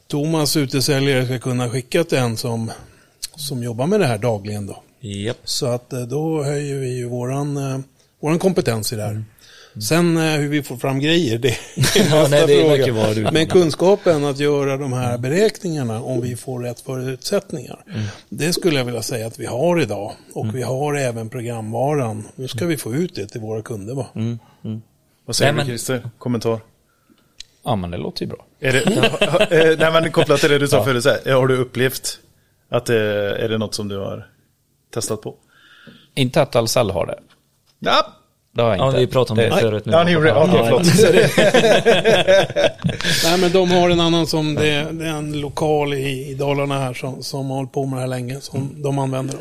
Thomas utesäljare ska kunna skicka till en som, som jobbar med det här dagligen då. Japp. Så att eh, då höjer vi ju våran, eh, våran kompetens i det här. Mm. Sen eh, hur vi får fram grejer, det <laughs> är Ja, nästa nej, det verkar fråga. du. Men kunskapen att göra de här beräkningarna om vi får rätt förutsättningar. Mm. Det skulle jag vilja säga att vi har idag. Och vi har även programvaran. Nu ska vi få ut det till våra kunder va? Mm. Vad säger Nej, du Christer? Kommentar? Ja men det låter ju bra. Är det, <laughs> eh, nej men kopplat till det du sa förut, så här, har du upplevt att det är det något som du har testat på? Inte att Ahlsell har det. Ja, Det har jag Ja, inte. vi pratade om det Nej. förut nu. Ja, ni gjorde det. Ja, förlåt. <laughs> Nej men de har en annan som, det, det är en lokal i, i Dalarna här som, som har hållit på med det här länge. Som de använder då.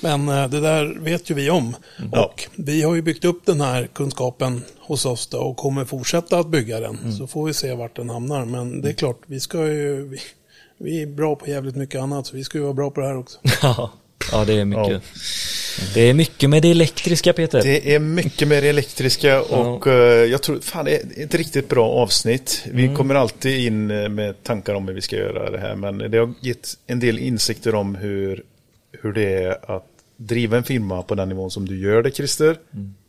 Men eh, det där vet ju vi om. Ja. Och vi har ju byggt upp den här kunskapen hos oss då och kommer fortsätta att bygga den. Så får vi se vart den hamnar. Men det är klart, vi ska ju... Vi, vi är bra på jävligt mycket annat så vi ska ju vara bra på det här också. <laughs> Ja, ja det är mycket. Ja. Det är mycket med det elektriska Peter. Det är mycket mer elektriska och eh, jag tror, fan det är ett riktigt bra avsnitt. Vi kommer alltid in eh, med tankar om hur vi ska göra det här men det har gett en del insikter om hur, hur det är att driva en firma på den nivån som du gör det Christer.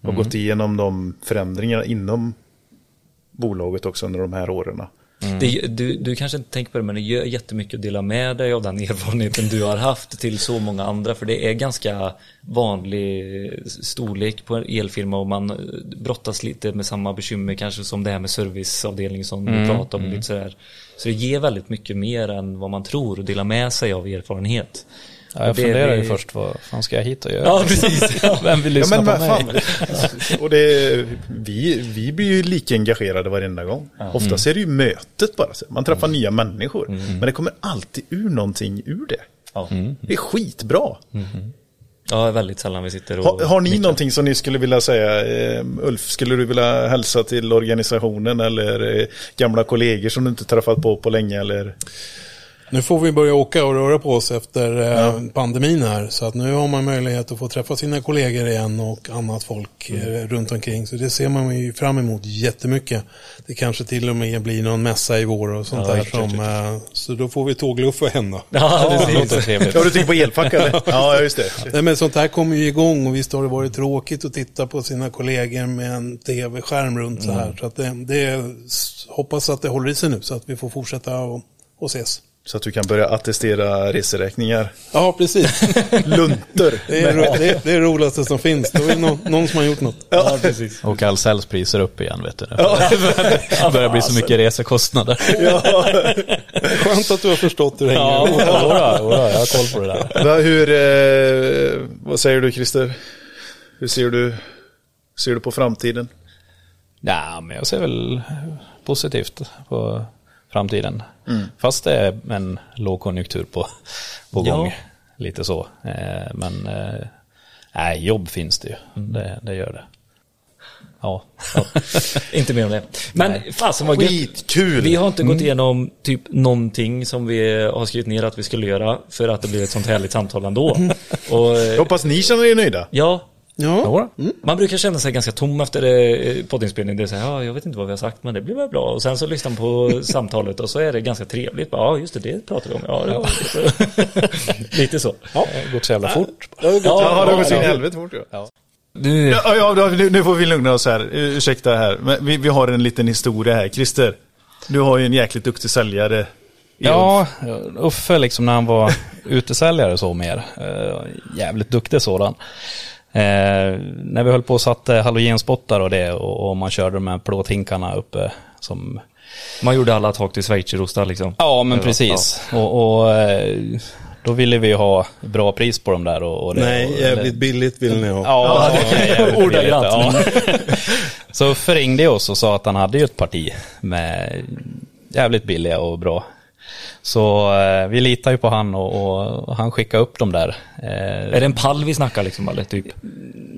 Och gått igenom de förändringarna inom bolaget också under de här åren. Det, du, du kanske inte tänker på det men det gör jättemycket att dela med dig av den <laughs> erfarenheten du har haft till så många andra för det är ganska vanlig storlek på en elfirma och man eh, brottas lite med samma bekymmer kanske som det här med serviceavdelning som du pratade om. Lite sådär. Så det ger väldigt mycket mer än vad man tror och dela med sig av erfarenhet. Ja, jag funderar ju det- först, vad fan ska jag hit och göra? Ja precis. <laughs> Ja. Vem vill Ja, lyssna men på mig? fan. <laughs> Och det, vi, vi blir ju lika engagerade varenda gång. Oftast är det ju mötet bara. så. Man träffar nya människor. Men det kommer alltid ur någonting ur det. Ja. Det är skitbra. ja, väldigt sällan vi sitter och... Har, har ni någonting som ni skulle vilja säga? Eh, Ulf, skulle du vilja hälsa till organisationen eller eh, gamla kollegor som du inte träffat på på länge? Eller? Nu får vi börja åka och röra på oss efter eh, pandemin här. Så att nu har man möjlighet att få träffa sina kollegor igen och annat folk eh, runt omkring. Så det ser man ju fram emot jättemycket. Det kanske till och med blir någon mässa i vår och sånt Ja, där. Som, eh, så då får vi tågluffa hem då. Ja, Det precis. låter trevligt. Ja, du tänker på eller? <laughs> Ja, just det. Nej, men sånt här kommer ju igång och visst har det varit tråkigt att titta på sina kollegor med en tv-skärm runt så här. Så att det, det hoppas att det håller i sig nu så att vi får fortsätta och, och ses. Så att du kan börja attestera reseräkningar. Ja, precis. <laughs> Lunter. Det är ro- det, är det rolaste som finns. Då är det någon, någon som har gjort något. Ja, precis. Och Ahlsells priser upp igen vet du. <laughs> Det börjar bli så mycket resekostnader. <laughs> Skönt att du har förstått hur det hänger Ja, jodå, jag har koll på det där. Va, hur, eh, vad säger du Christer? Hur ser du, ser du på framtiden? Ja, men jag ser väl positivt på framtiden. Fast det är en lågkonjunktur på, på Ja. gång. Lite så. Eh, Men eh, nej, jobb finns det ju. Det, det gör det. Ja. <laughs> Inte mer om det. Men fasen vad gött. Skitkul! Vi har inte gått igenom typ någonting som vi har skrivit ner att vi skulle göra för att det blir ett sånt härligt samtal ändå. <laughs> Och eh, Jag hoppas ni känner er nöjda. ja, Ja, man brukar känna sig ganska tom efter eh, poddinspelning. Det är så här, ja, jag vet inte vad vi har sagt men det blir väl bra. Och sen så lyssnar man på <laughs> samtalet och så är det ganska trevligt. Bara, Ja, just det, det pratade vi om. Ja, det var lite så. <laughs> lite så. Det har gått så jävla fort. Ja, det har gått så in i ja. helvete fort. Ja. Du, Ja, ja, nu, nu får vi lugna oss här. Ursäkta här. Men vi, vi har en liten historia här. Christer, du har ju en jäkligt duktig säljare. Ja, Uffe liksom när han var <laughs> utesäljare så mer. Eh, jävligt duktig sådan. Eh, när vi höll på och satte halogenspottar och det och, och man körde de här plåthinkarna uppe som man gjorde alla tak till schweizerostar liksom. Ja, men Ja, precis. Och, och eh, då ville vi ha bra pris på dem där. Och, och det, Nej, och, jävligt billigt vill ni ha. Ja, billigt, <laughs> Ordagrant. ja. <laughs> Så Uffe ringde oss och sa att han hade ju ett parti med jävligt billiga och bra. Så eh, vi litar ju på han och, och han skickade upp dem där. Eh, Är det en pall vi snackar liksom eller typ?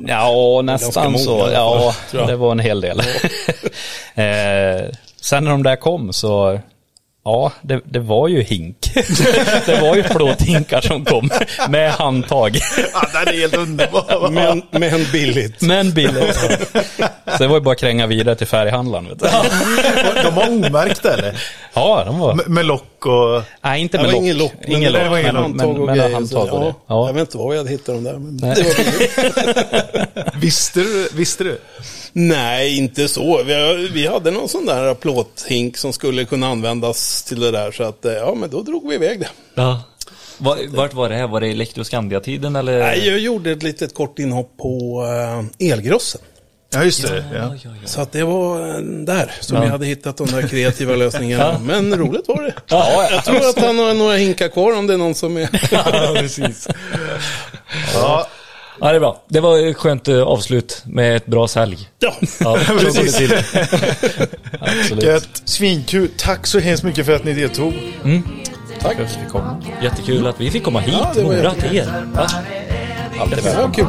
Ja, nästan många så. fall, Ja, det var en hel del. <laughs> eh, sen när de där kom så, ja, det, det var ju hink. <laughs> det var ju plåthinkar som kom med handtag. <laughs> Ja, den är helt underbar. Men, men billigt. Men billigt. Så det var ju bara att kränga vidare till färghandlaren. Vet du. De var omärkta eller? Ja, de var... Med, med lock och... Nej, inte Det med var lock. ingen lock. men Ingen det lock, var men, handtag men, och men grejer. handtag och det. ja, Ja. Jag vet inte var jag hade hittat dem där. Men det var. Visste du? Visste du? Nej, inte så. Vi, vi hade någon sån där plåthink som skulle kunna användas till det där. Så att, eh, ja, men då drog vi iväg det. Ja. Var, vart var det här? Var det Elektroskandia-tiden eller? Nej, jag gjorde ett litet kort inhopp på eh, Elgrossen. Ja, just det. Ja. Ja, ja, ja. Så att det var eh, där som Ja. vi hade hittat de där kreativa <laughs> lösningarna. Men roligt var det. Ja, Jag tror att han har några hinkar kvar om det är någon som är... <laughs> ja, precis. <laughs> Ja, Ja, det är bra. Det var ett skönt eh, avslut med ett bra sälj. Ja, Ja, Precis. <laughs> Absolut. gött. Svinkul. Tack så hemskt mycket för att ni deltog. Tack för att vi kom. Jättekul att vi fick komma hit. Ja, Mora till er. Ja. Alltid det var kul.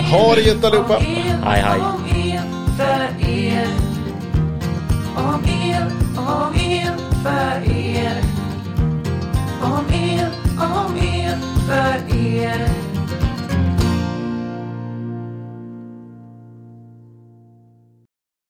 Ha det gött allihopa. Hej, hej. Om el för. Om el, om el för er. Om el, om el för er.